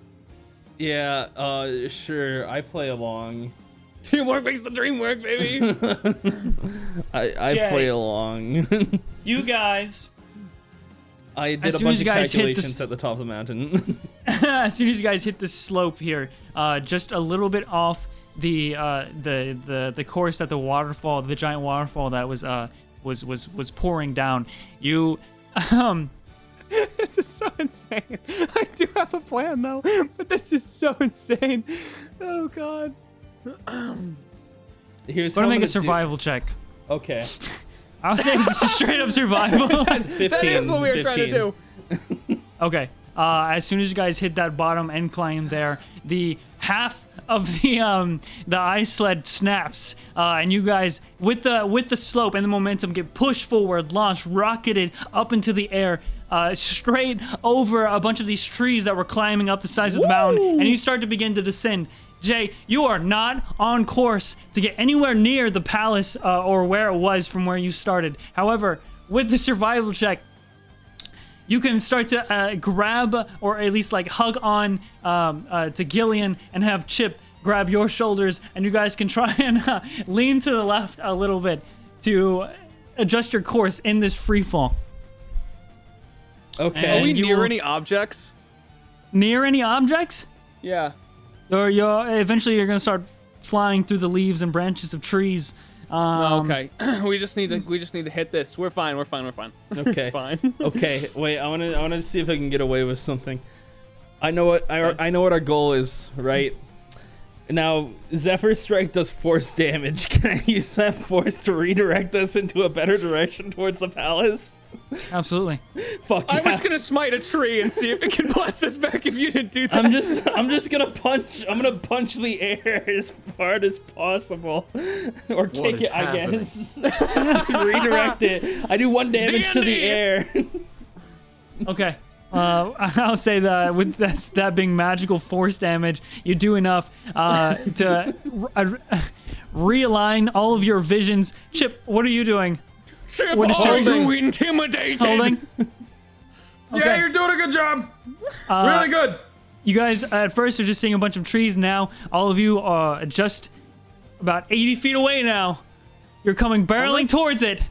[SPEAKER 4] Yeah, uh, sure. I play along.
[SPEAKER 1] Teamwork makes the dream work, baby.
[SPEAKER 4] I, I
[SPEAKER 2] Jay.
[SPEAKER 4] play along.
[SPEAKER 2] you guys,
[SPEAKER 4] I did
[SPEAKER 2] As
[SPEAKER 4] a
[SPEAKER 2] soon
[SPEAKER 4] bunch
[SPEAKER 2] as
[SPEAKER 4] of
[SPEAKER 2] you guys hit
[SPEAKER 4] calculations
[SPEAKER 2] this-
[SPEAKER 4] at the top of the mountain.
[SPEAKER 2] as soon as you guys hit the slope here, uh, just a little bit off the uh, the the the course that the waterfall, the giant waterfall that was uh was was was pouring down, you um
[SPEAKER 1] this is so insane. I do have a plan though, but this is so insane. Oh god.
[SPEAKER 4] Here's
[SPEAKER 2] gonna
[SPEAKER 4] I'm
[SPEAKER 2] make a
[SPEAKER 4] do-
[SPEAKER 2] survival check.
[SPEAKER 4] Okay.
[SPEAKER 2] I'll say it's just straight up survival.
[SPEAKER 4] 15.
[SPEAKER 1] That is what we were trying to do.
[SPEAKER 2] Okay. Uh, as soon as you guys hit that bottom incline there, the half of the um the ice sled snaps, uh, and you guys with the with the slope and the momentum get pushed forward, launched, rocketed up into the air. Uh, straight over a bunch of these trees that were climbing up the sides of the mountain, and you start to begin to descend. Jay, you are not on course to get anywhere near the palace uh, or where it was from where you started. However, with the survival check, you can start to uh, grab or at least like hug on um, uh, to Gillion and have Chip grab your shoulders, and you guys can try and uh, lean to the left a little bit to adjust your course in this free fall.
[SPEAKER 4] Okay.
[SPEAKER 1] Are we near
[SPEAKER 2] will-
[SPEAKER 1] any objects?
[SPEAKER 2] Near any objects,
[SPEAKER 1] Yeah.
[SPEAKER 2] or you're eventually you're gonna start flying through the leaves and branches of trees. Um,
[SPEAKER 1] okay. we just need to we just need to hit this. We're fine. We're fine. We're fine.
[SPEAKER 4] Okay.
[SPEAKER 1] fine.
[SPEAKER 4] okay. Wait. I want to. I want to see if I can get away with something. I know what. I, I know what our goal is. Right. Now, Zephyr Strike does force damage. Can I use that force to redirect us into a better direction towards the palace?
[SPEAKER 2] Absolutely.
[SPEAKER 4] Fuck
[SPEAKER 1] I was gonna smite a tree and see if it can bless us back if you didn't do that.
[SPEAKER 4] I'm just I'm just gonna punch I'm gonna punch the air as hard as possible. Or kick
[SPEAKER 3] is
[SPEAKER 4] it, I guess. Redirect it. I do one damage to the
[SPEAKER 1] D&D.
[SPEAKER 4] air.
[SPEAKER 2] Okay. Uh, I'll say that with this, that being magical force damage, you do enough uh, to uh, realign all of your visions. Chip, what are you doing?
[SPEAKER 1] Chip,
[SPEAKER 2] What is
[SPEAKER 1] are
[SPEAKER 2] Chip
[SPEAKER 1] you intimidated?
[SPEAKER 2] Holding?
[SPEAKER 3] Yeah, you're doing a good job.
[SPEAKER 2] Uh,
[SPEAKER 3] really good.
[SPEAKER 2] You guys at first are just seeing a bunch of trees. Now all of you are just about 80 feet away. Now you're coming barreling towards it.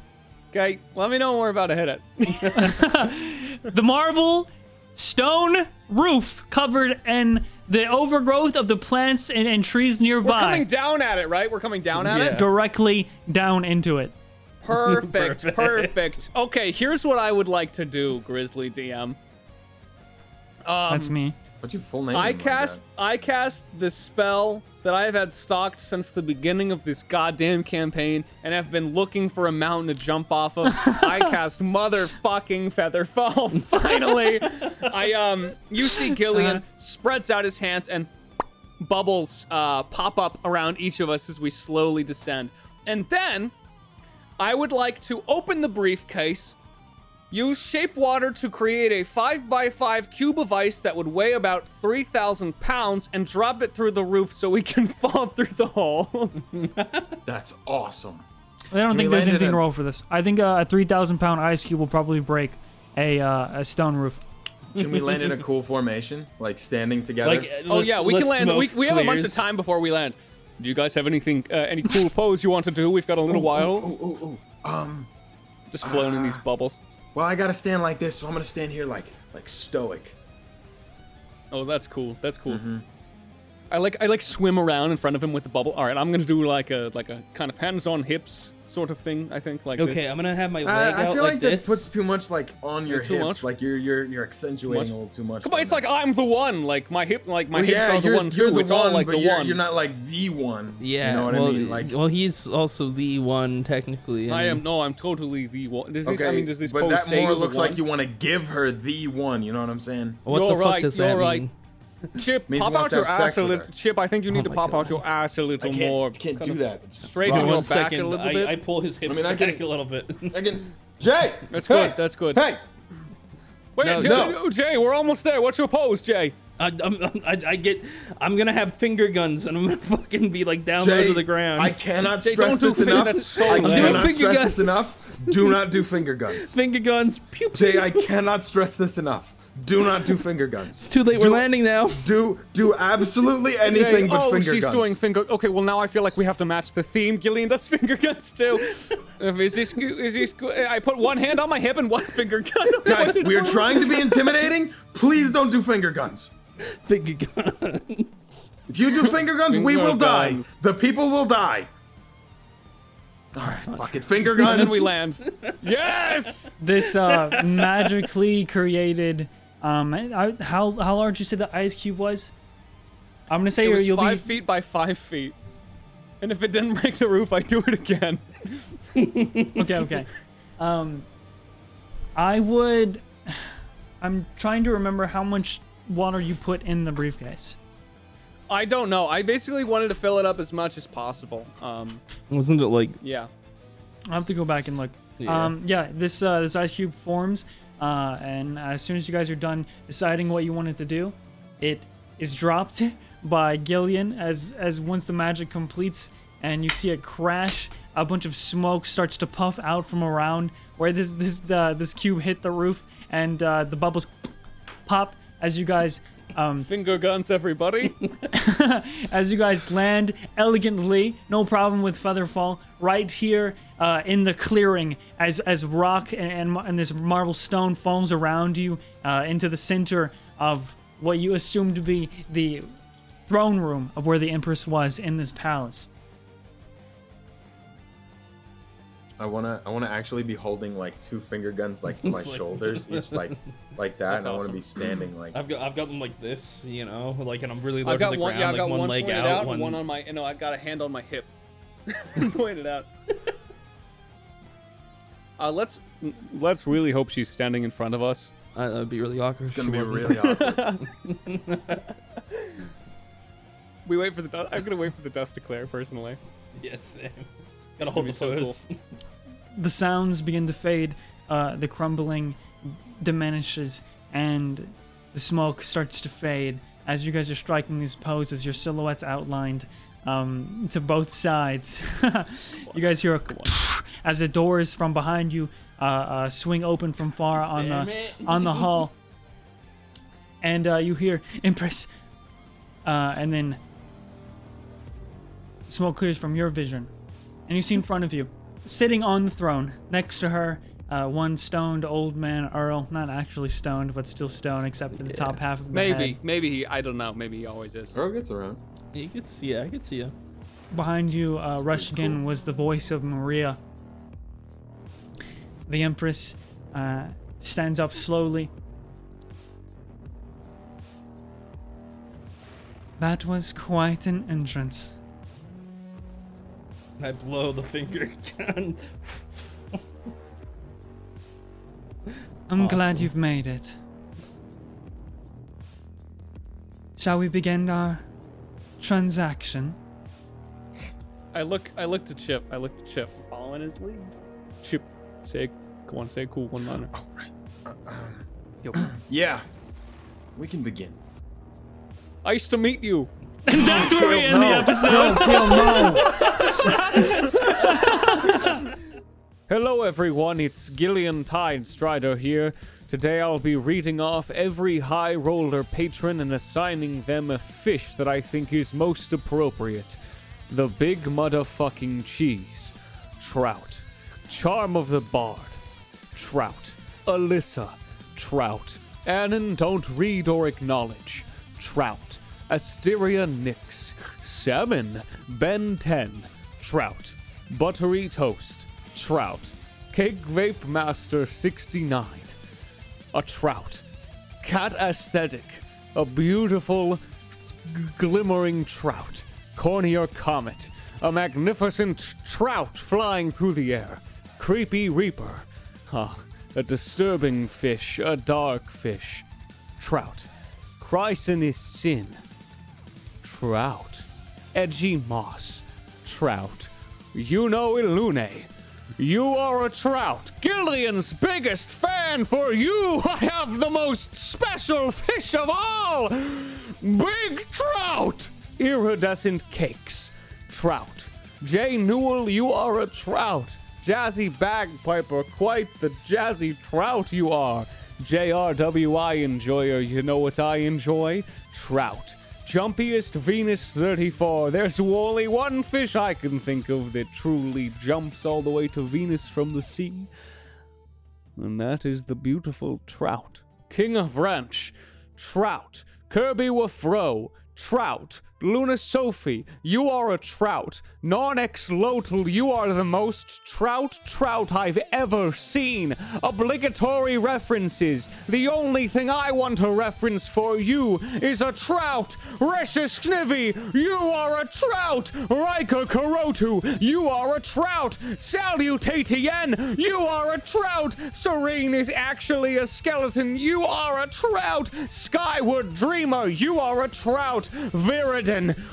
[SPEAKER 1] Okay, let me know when we're about to hit it.
[SPEAKER 2] The marble stone roof covered in the overgrowth of the plants and, and trees nearby.
[SPEAKER 1] We're coming down at it, right? We're coming down at
[SPEAKER 4] Yeah.
[SPEAKER 1] it.
[SPEAKER 2] directly down into it.
[SPEAKER 1] Perfect, perfect. Okay, here's what I would like to do, Grizzly DM.
[SPEAKER 2] That's um, me.
[SPEAKER 3] What's your full name?
[SPEAKER 1] I cast I cast the spell that I have had stocked since the beginning of this goddamn campaign and have been looking for a mountain to jump off of. I cast motherfucking Featherfall. Finally, I um you see Gillion spreads out his hands and bubbles uh, pop up around each of us as we slowly descend. And then I would like to open the briefcase, use shape water to create a 5x5 cube of ice that would weigh about 3,000 pounds, and drop it through the roof so we can fall through the hole.
[SPEAKER 3] That's awesome.
[SPEAKER 2] I don't
[SPEAKER 3] we
[SPEAKER 2] think there's
[SPEAKER 3] land it
[SPEAKER 2] anything
[SPEAKER 3] in-
[SPEAKER 2] to for this. I think uh, a 3,000 pound ice cube will probably break a, uh, a stone roof.
[SPEAKER 3] Can we land in a cool formation, like standing together?
[SPEAKER 4] Like,
[SPEAKER 1] oh yeah, we can land. We, we have a bunch of time before we land. Do you guys have anything, uh, any cool pose you want to do? We've got a little while.
[SPEAKER 3] oh, oh, oh. Um.
[SPEAKER 1] Just floating in these bubbles.
[SPEAKER 3] Well, I gotta stand like this, so I'm gonna stand here like like stoic.
[SPEAKER 1] Oh, that's cool. That's cool.
[SPEAKER 3] Mm-hmm.
[SPEAKER 1] I like I like swim around in front of him with the bubble. All right, I'm gonna do like a like a kind of hands-on hips sort of thing. I think like
[SPEAKER 4] Okay,
[SPEAKER 1] This.
[SPEAKER 4] I'm gonna have my leg
[SPEAKER 3] I, I
[SPEAKER 4] out
[SPEAKER 3] feel
[SPEAKER 4] like,
[SPEAKER 3] like,
[SPEAKER 4] this.
[SPEAKER 3] that puts too much like on your
[SPEAKER 1] too
[SPEAKER 3] hips.
[SPEAKER 1] much?
[SPEAKER 3] Like you're you're you're accentuating
[SPEAKER 1] much?
[SPEAKER 3] a little too much.
[SPEAKER 1] Come on,
[SPEAKER 3] on
[SPEAKER 1] it's
[SPEAKER 3] that.
[SPEAKER 1] like I'm the one. Like my hip, like my
[SPEAKER 3] Well,
[SPEAKER 1] hips
[SPEAKER 3] yeah,
[SPEAKER 1] are the
[SPEAKER 3] you're,
[SPEAKER 1] one
[SPEAKER 3] you're
[SPEAKER 1] too.
[SPEAKER 3] the
[SPEAKER 1] it's
[SPEAKER 3] one,
[SPEAKER 1] all like
[SPEAKER 3] but
[SPEAKER 1] the
[SPEAKER 3] you're,
[SPEAKER 1] one.
[SPEAKER 3] You're not like the one.
[SPEAKER 4] yeah,
[SPEAKER 3] you know what
[SPEAKER 4] well,
[SPEAKER 3] I mean. Like
[SPEAKER 4] well, he's also the one technically.
[SPEAKER 1] I am no, I'm totally the one. Does this,
[SPEAKER 3] okay,
[SPEAKER 1] I mean, does this
[SPEAKER 3] but
[SPEAKER 1] pose
[SPEAKER 3] that more looks like you want to give her the one. You know what I'm saying?
[SPEAKER 4] What
[SPEAKER 1] You're
[SPEAKER 4] the fuck
[SPEAKER 1] right,
[SPEAKER 4] does that
[SPEAKER 1] right.
[SPEAKER 4] mean?
[SPEAKER 1] Chip,
[SPEAKER 3] Means
[SPEAKER 1] pop out your ass a little. Chip, I think you need
[SPEAKER 4] Oh
[SPEAKER 1] to
[SPEAKER 4] my
[SPEAKER 1] pop out your ass a little
[SPEAKER 3] I can't
[SPEAKER 1] more.
[SPEAKER 3] can't
[SPEAKER 1] kind
[SPEAKER 3] do that. It's
[SPEAKER 1] Straighten
[SPEAKER 4] One
[SPEAKER 1] your back
[SPEAKER 4] second,
[SPEAKER 1] a little
[SPEAKER 4] I,
[SPEAKER 1] bit.
[SPEAKER 4] I pull his hips
[SPEAKER 3] mean, I
[SPEAKER 4] back a little bit.
[SPEAKER 3] I can. Jay,
[SPEAKER 1] That's
[SPEAKER 3] hey,
[SPEAKER 1] good, that's good.
[SPEAKER 3] Hey,
[SPEAKER 1] Wait,
[SPEAKER 4] No,
[SPEAKER 1] Jay,
[SPEAKER 3] no.
[SPEAKER 1] Jay, we're almost there. What's your pose, Jay?
[SPEAKER 4] I, I'm, I, I get. I'm gonna have finger guns and I'm gonna fucking be like down low
[SPEAKER 3] Jay,
[SPEAKER 4] to the ground.
[SPEAKER 3] I cannot
[SPEAKER 1] Jay,
[SPEAKER 3] stress
[SPEAKER 1] don't do
[SPEAKER 3] this
[SPEAKER 1] finger-
[SPEAKER 3] enough.
[SPEAKER 1] so
[SPEAKER 3] I
[SPEAKER 1] lame.
[SPEAKER 3] cannot
[SPEAKER 4] Finger
[SPEAKER 3] stress
[SPEAKER 4] guns.
[SPEAKER 3] this enough. Do not do finger guns.
[SPEAKER 4] finger guns. Pew, pew.
[SPEAKER 3] Jay, I cannot stress this enough. Do not do finger guns.
[SPEAKER 4] It's too late. We're landing now.
[SPEAKER 3] Do do absolutely anything
[SPEAKER 1] Jay,
[SPEAKER 3] but
[SPEAKER 1] oh,
[SPEAKER 3] finger
[SPEAKER 1] she's
[SPEAKER 3] guns.
[SPEAKER 1] doing finger. Okay, well now I feel like we have to match the theme. Gillion does finger guns too. Is this? Is this? I put one hand on my hip and one finger gun.
[SPEAKER 3] Guys, we are trying to be intimidating. Please don't do finger guns.
[SPEAKER 4] Finger guns.
[SPEAKER 3] If you do finger guns, we
[SPEAKER 1] Finger
[SPEAKER 3] will die. The people will die. All right, fuck it. Finger
[SPEAKER 1] and
[SPEAKER 3] guns.
[SPEAKER 1] then we land. Yes.
[SPEAKER 2] This uh, magically created. Um, I, how how large you say the ice cube was? I'm gonna say
[SPEAKER 1] It was
[SPEAKER 2] you'll
[SPEAKER 1] five
[SPEAKER 2] be
[SPEAKER 1] feet by five feet. And if it didn't break the roof, I'd do it again.
[SPEAKER 2] okay. Okay. Um, I would. I'm trying to remember how much water you put in the briefcase.
[SPEAKER 1] I don't know. I basically wanted to fill it up as much as possible. Um,
[SPEAKER 4] Wasn't it like?
[SPEAKER 1] yeah.
[SPEAKER 2] I'll have to go back and look.
[SPEAKER 4] Yeah.
[SPEAKER 2] Um, yeah, this uh, this ice cube forms, uh, and as soon as you guys are done deciding what you wanted to do, it is dropped by Gillion as as once the magic completes, and you see it crash. A bunch of smoke starts to puff out from around where this this uh, this cube hit the roof, and uh, the bubbles pop as you guys um,
[SPEAKER 1] Finger guns, everybody.
[SPEAKER 2] as you guys land elegantly, no problem with Featherfall, right here uh, in the clearing as as rock and, and, and this marble stone foams around you uh, into the center of what you assume to be the throne room of where the Empress was in this palace.
[SPEAKER 3] I wanna, I wanna actually be holding like two finger guns like to my
[SPEAKER 4] like-
[SPEAKER 3] shoulders, each like, like that,
[SPEAKER 1] That's
[SPEAKER 3] and I wanna be standing like.
[SPEAKER 4] I've got I've got them like this, you know, like, and I'm really low
[SPEAKER 1] I've
[SPEAKER 4] to
[SPEAKER 1] got
[SPEAKER 4] the
[SPEAKER 1] one.
[SPEAKER 4] ground,
[SPEAKER 1] Yeah, I've
[SPEAKER 4] like
[SPEAKER 1] got
[SPEAKER 4] one,
[SPEAKER 1] one
[SPEAKER 4] leg
[SPEAKER 1] pointed
[SPEAKER 4] out,
[SPEAKER 1] out,
[SPEAKER 4] one.
[SPEAKER 1] one on my. No, I've got a hand on my hip. pointed out. Uh, let's let's really hope she's standing in front of us.
[SPEAKER 4] Uh, that'd be really awkward.
[SPEAKER 3] It's gonna
[SPEAKER 4] if
[SPEAKER 3] be
[SPEAKER 4] wasn't.
[SPEAKER 3] really awkward.
[SPEAKER 1] We wait for the. Du- I'm gonna wait for the dust to clear personally.
[SPEAKER 4] yeah, same. Gotta
[SPEAKER 1] gonna
[SPEAKER 4] hold
[SPEAKER 1] be
[SPEAKER 4] the
[SPEAKER 1] so cool.
[SPEAKER 2] The sounds begin to fade, uh, the crumbling diminishes, and the smoke starts to fade as you guys are striking these poses. Your silhouettes outlined um, to both sides. you guys hear a as the doors from behind you uh, uh, swing open from far on
[SPEAKER 4] Damn
[SPEAKER 2] the
[SPEAKER 4] it.
[SPEAKER 2] on the hall, and uh, you hear Empress, uh, and then smoke clears from your vision, and you see in front of you, sitting on the throne, next to her, uh, one stoned old man Earl, not actually stoned, but still stoned, except for the top half of the
[SPEAKER 1] Maybe,
[SPEAKER 2] head.
[SPEAKER 1] maybe he. I don't know. Maybe he always is.
[SPEAKER 3] Earl gets around.
[SPEAKER 4] You could see, yeah, I could see you.
[SPEAKER 2] Behind you, uh, Rushkin was the voice of Maria. The Empress uh, stands up slowly. That was quite an entrance.
[SPEAKER 4] I blow the finger gun.
[SPEAKER 2] I'm glad you've made it. Shall we begin our transaction?
[SPEAKER 1] I look I look to Chip. I look to Chip. Following his lead. Chip, say come on, say a cool one liner.
[SPEAKER 3] Oh, right. Uh, um,
[SPEAKER 1] Yo.
[SPEAKER 3] yeah. We can begin.
[SPEAKER 1] Nice to meet you.
[SPEAKER 2] That's where we end the episode.
[SPEAKER 1] Hello, everyone. It's Gillion Tidestrider here. Today I'll be reading off every high roller patron and assigning them a fish that I think is most appropriate. The big motherfucking cheese. Trout. Charm of the Bard. Trout. Alyssa. Trout. Annan don't read or acknowledge. Trout. Asteria Nix. Salmon. Ben 10. Trout. Buttery Toast. Trout. Cake Vape Master 69. A trout. Cat Aesthetic. A beautiful, g- glimmering trout. Cornier Comet. A magnificent trout flying through the air. Creepy Reaper. Ah, a disturbing fish. A dark fish. Trout. Chrysin is sin. Trout. Edgy Moss. Trout. You know Ilune. You are a trout. Gillion's biggest fan for you. I have the most special fish of all. Big trout. Iridescent cakes. Trout. Jay Newell, you are a trout. Jazzy bagpiper, quite the jazzy trout you are. JRWI enjoyer, you know what I enjoy? Trout. Jumpiest Venus 34. There's only one fish I can think of that truly jumps all the way to Venus from the sea. And that is the beautiful trout. King of Ranch. Trout. Kirby Wafro. Trout. Luna Sophie, you are a trout. Non-ex Lotel, you are the most trout trout I've ever seen. Obligatory references. The only thing I want to reference for you is a trout. Reshes Knivy, you are a trout. Riker Karotu, you are a trout. Salutatien, you are a trout. Serene is actually a skeleton, you are a trout. Skyward Dreamer, you are a trout.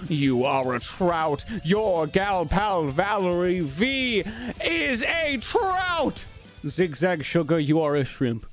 [SPEAKER 1] You are a trout. Your gal pal Valerie V is a trout. Zigzag Sugar, you are a shrimp.